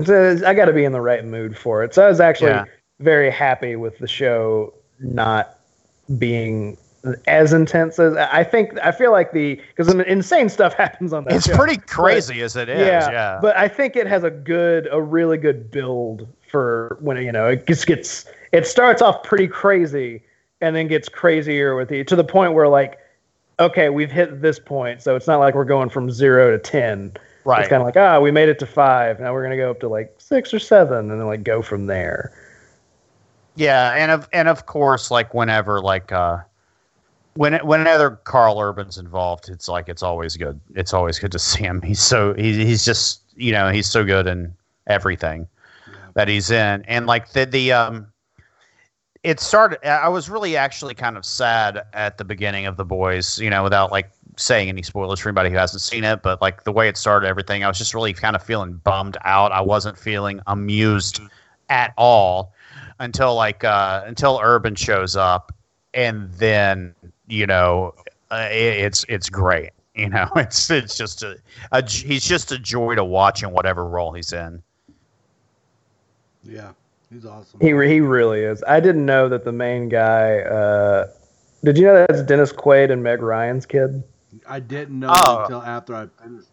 I got to be in the right mood for it. So I was actually Yeah. very happy with the show not being as intense as I think. I feel like the because insane stuff happens on that. It's show. pretty crazy as it is. yeah, Yeah, But I think it has a good, a really good build for when you know it just gets. It starts off pretty crazy and then gets crazier with you to the point where like, okay, we've hit this point, so it's not like we're going from zero to ten. right. It's kind of like ah, we made it to five. Now we're gonna go up to like six or seven, and then like go from there. Yeah, and of and of course, like whenever like uh when whenever Karl Urban's involved, it's like it's always good. It's always good to see him. He's so he, he's just you know he's so good in everything that he's in, and like the the um. It started. I was really actually kind of sad at the beginning of the boys, you know, without like saying any spoilers for anybody who hasn't seen it. But like the way it started, everything, I was just really kind of feeling bummed out. I wasn't feeling amused at all until like uh, until Urban shows up, and then you know uh, it's it's great. You know, it's it's just a he's just a joy to watch in whatever role he's in. Yeah, he's awesome. He he really is. I didn't know that the main guy. Uh, did you know that's Dennis Quaid and Meg Ryan's kid? I didn't know Oh. until after I finished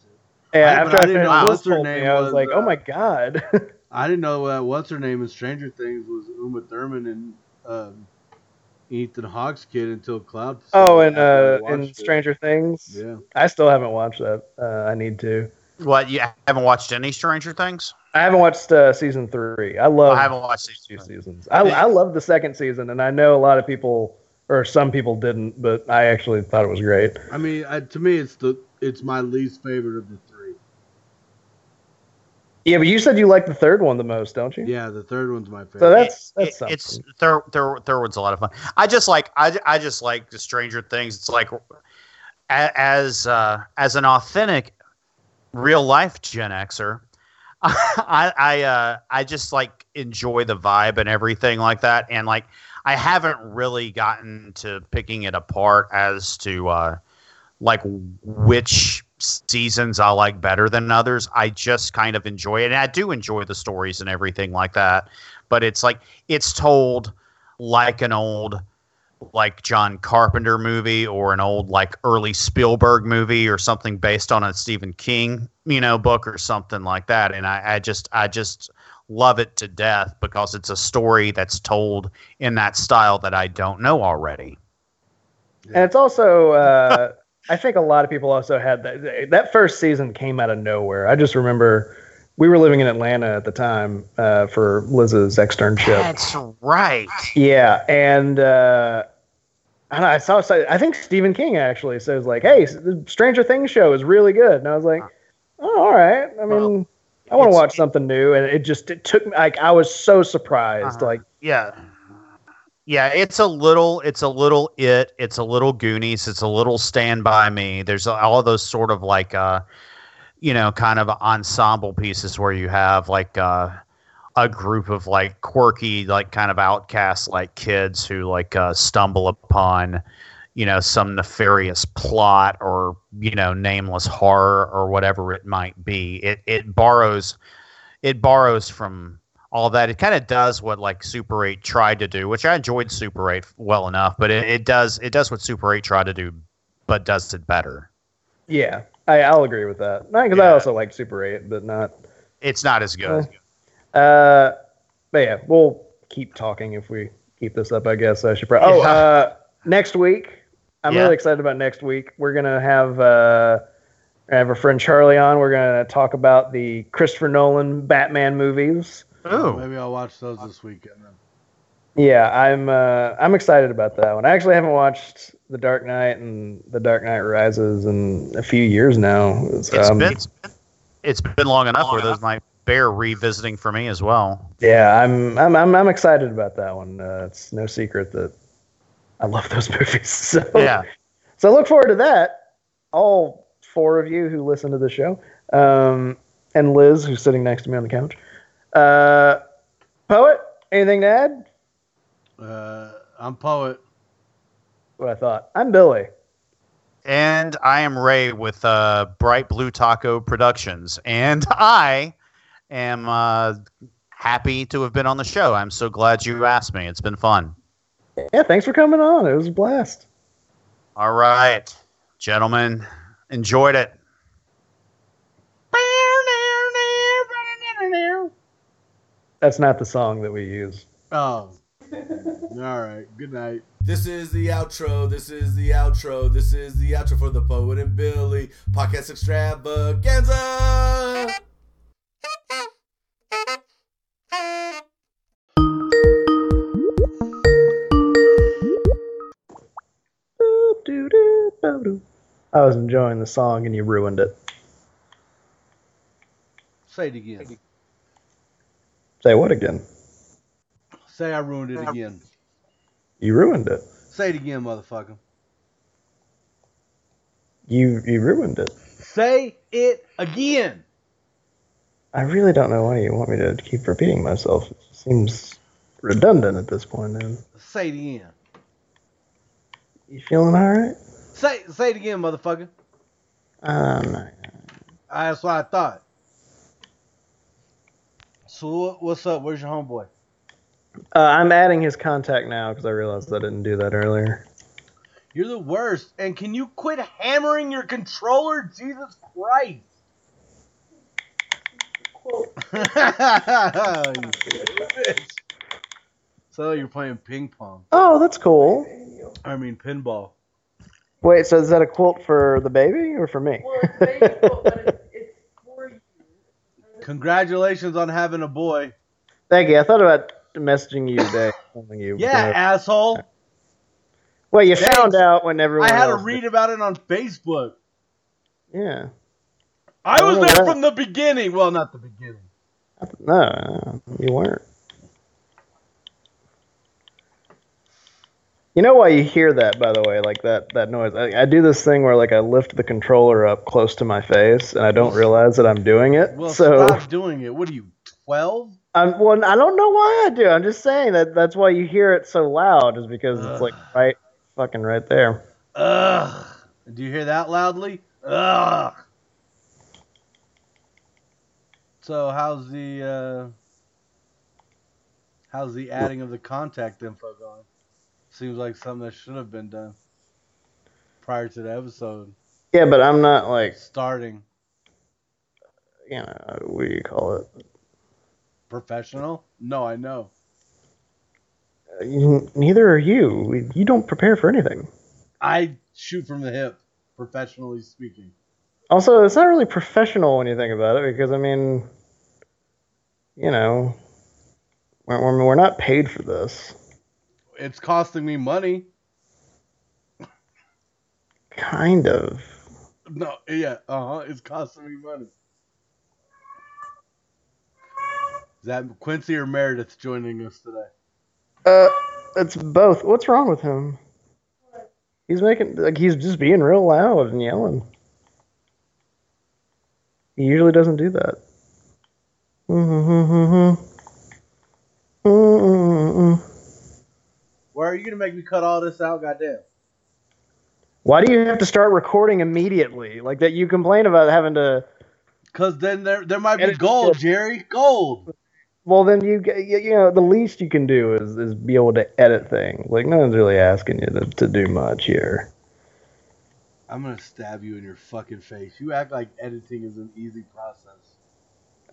it. Yeah, I- after I, I didn't finished know what's her told me, name I was, was, like, uh, oh my god. I didn't know that what's her name in Stranger Things was Uma Thurman and um, Ethan Hawke's kid until Cloud. oh, and uh, in watched it. Stranger Things, Yeah, I still haven't watched that. Uh, I need to. What you haven't watched any Stranger Things? I haven't watched uh, season three. I love I haven't watched these two two. seasons. I I love the second season, and I know a lot of people or some people didn't, but I actually thought it was great. I mean, I, to me, it's the it's my least favorite of the three. Yeah, but you said you like the third one the most, don't you? Yeah, the third one's my favorite. So that's that's it- it's third third third one's a lot of fun. I just like I, I just like the Stranger Things. It's like as uh, as an authentic real life Gen Xer, I I uh, I just like enjoy the vibe and everything like that. And like I haven't really gotten to picking it apart as to uh, like which seasons I like better than others. I just kind of enjoy it, and I do enjoy the stories and everything like that. But it's like it's told like an old like John Carpenter movie or an old like early Spielberg movie or something based on a Stephen King, you know, book or something like that. And I, I just I just love it to death because it's a story that's told in that style that I don't know already. And it's also uh, I think a lot of people also had that. That first season came out of nowhere. I just remember we were living in Atlanta at the time uh, for Liz's externship. That's right. Yeah, and uh, I, don't know, I saw. I think Stephen King actually says like, "Hey, the Stranger Things show is really good," and I was like, "Oh, all right." I mean, I want to watch something new, and it just it took me like I was so surprised. Uh-huh. Like, Yeah. Yeah, it's a little it's a little it, it's a little Goonies, it's a little Stand by Me. There's all those sort of like uh you know, kind of ensemble pieces where you have like uh a group of like quirky, like kind of outcast like kids who like uh stumble upon you know some nefarious plot or you know nameless horror or whatever it might be it it borrows it borrows from all that. It kind of does what like Super 8 tried to do, which I enjoyed Super 8 well enough, but it, it does it does what Super 8 tried to do, but does it better. yeah, I, I'll agree with that. Not because I also like Super Eight, but not. It's not as good. Uh, but yeah, we'll keep talking if we keep this up. I guess I should probably. Oh, Yeah. uh, next week, I'm Yeah. really excited about next week. We're gonna have uh, I have a friend Charlie on. We're gonna talk about the Christopher Nolan Batman movies. Ooh. Maybe I'll watch those this weekend then. Yeah, I'm uh, I'm excited about that one. I actually haven't watched The Dark Knight and The Dark Knight Rises in a few years now. It's um, been it's been long enough where those might bear revisiting for me as well. Yeah, I'm I'm I'm, I'm excited about that one. Uh, it's no secret that I love those movies. So Yeah. so look forward to that. All four of you who listen to the show, um, and Liz who's sitting next to me on the couch. Uh, poet, anything to add? Uh, I'm poet. What I thought. I'm Billy. And I am Ray with uh, Bright Blue Taco Productions, and I am uh, happy to have been on the show. I'm so glad you asked me. It's been fun. Yeah, thanks for coming on. It was a blast. All right, gentlemen, enjoyed it. That's not the song that we use. Oh. All right. Good night. This is the outro. This is the outro. This is the outro for the Poet and Billy podcast extravaganza. I was enjoying the song and you ruined it. Say it again. Say what again? Say I ruined it again. You ruined it. Say it again, motherfucker. You you ruined it. Say it again. I really don't know why you want me to keep repeating myself. It seems redundant at this point. Man. Say it again. You feeling all right? Say say it again, motherfucker. Um. Ah, That's what I thought. So what's up? Where's your homeboy? uh, I'm adding his contact now because I realized I didn't do that earlier. You're the worst. And can you quit hammering your controller? Jesus Christ. you bitch. So you're playing ping pong. Oh, that's cool. I mean pinball. Wait, so is that a quilt for the baby or for me? Well, it's baseball, but it's, it's for you. Congratulations on having a boy. Thank you. I thought about messaging you today, you. Yeah, asshole. well, you Thanks. found out when everyone. I had to read did. about it on Facebook. Yeah. I was Oh, there right. from the beginning. Well, not the beginning. No, no, you weren't. You know why you hear that, by the way, like that that noise? I, I do this thing where like I lift the controller up close to my face, and I don't realize that I'm doing it. Well, so stop doing it. What are you, 12? I'm well. I don't know why I do. I'm just saying that that's why you hear it so loud, is because it's like right, fucking right there. Ugh. Do you hear that loudly? Ugh. So how's the uh, how's the adding of the contact info going? Seems like something that should have been done prior to the episode Yeah, but I'm not like starting. you know what do you call it? Professional? No, I know. You- Neither are you. You don't prepare for anything. I shoot from the hip. professionally speaking. Also, it's not really professional when you think about it, because I mean, you know, we're we're not paid for this. It's costing me money. Kind of. No, yeah, uh huh. It's costing me money. Is that Quincy or Meredith joining us today? Uh, it's both. What's wrong with him? He's making like he's just being real loud and yelling. He usually doesn't do that. Mm-hmm, mm-hmm, mm-hmm. Why are you gonna make me cut all this out? Goddamn. Why do you have to start recording immediately? Like that you complain about having to Cause then there there might be gold, Jerry. Gold. Well, then you get you you know the least you can do is is be able to edit things. Like no one's really asking you to, to do much here. I'm gonna stab you in your fucking face. You act like editing is an easy process.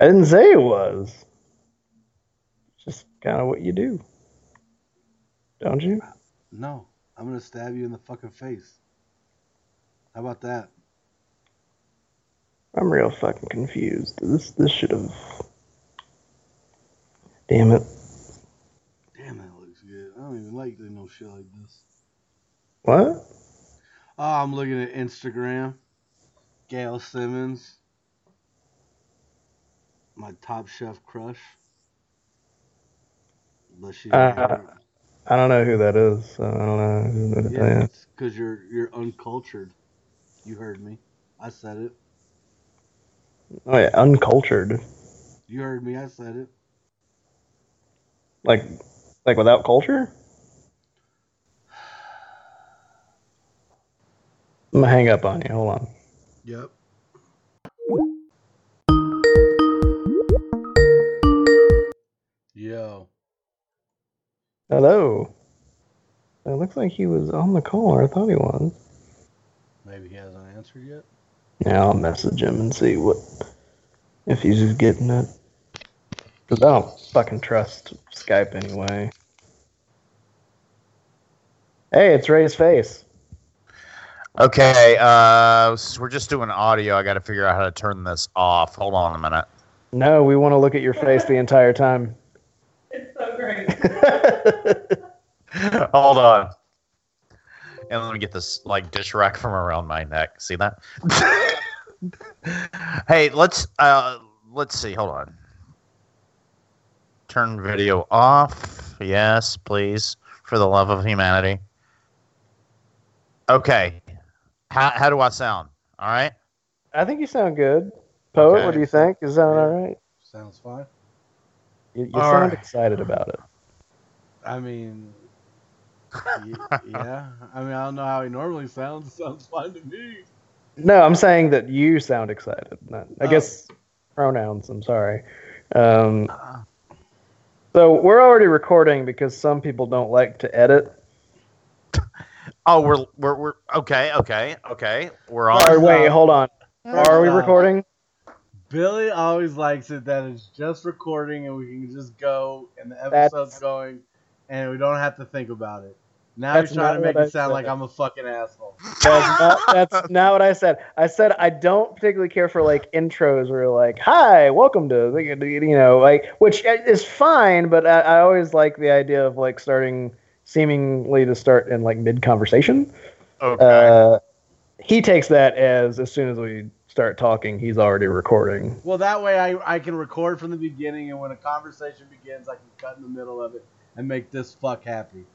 I didn't say it was. It's just kind of what you do, don't you? No, I'm gonna stab you in the fucking face. How about that? I'm real fucking confused. This this should have. Damn it! Damn, that looks good. I don't even like doing no shit like this. What? Oh, I'm looking at Instagram. Gail Simmons. My top chef crush. But she's Uh, I don't know who that is. So I don't know who that yeah, is. it's because you're you're uncultured. You heard me. I said it. Oh yeah, uncultured. You heard me. I said it. Like, like without culture. I'm gonna hang up on you. Hold on. Yep. Yo. Hello. It looks like he was on the call, or I thought he was. Maybe he hasn't answered yet. Yeah, I'll message him and see what if he's just getting it. Cause I don't fucking trust Skype anyway. Hey, it's Ray's face. Okay, uh, s- we're just doing audio. I got to figure out how to turn this off. Hold on a minute. No, we want to look at your face the entire time. It's so great. Hold on. And let me get this like dish rack from around my neck. See that? hey, let's uh let's see. Hold on. Turn video off. Yes, please. For the love of humanity. Okay. How how do I sound? All right. I think you sound good. Poet, Okay. what do you think? Is that all right? Sounds fine. You, you sound right. excited about it. I mean, yeah. I mean, I don't know how he normally sounds. It sounds fine to me. No, I'm saying that you sound excited. Not, I Oh. guess pronouns. I'm sorry. Um, so we're already recording because some people don't like to edit. Oh, we're we're we're okay, okay, okay. We're on. Or wait, hold on. Are we recording? Billy always likes it that it's just recording and we can just go and the That's- episode's going and we don't have to think about it. Now That's you're trying to make it I sound like. I'm a fucking asshole. That's not, that's not what I said. I said I don't particularly care for like intros where like, "Hi, welcome to," you know, like which is fine, but I, I always like the idea of like starting seemingly to start in like mid conversation. Okay. Uh, he takes that as as soon as we start talking, he's already recording. Well, that way I, I can record from the beginning and when a conversation begins, I can cut in the middle of it and make this fuck happy.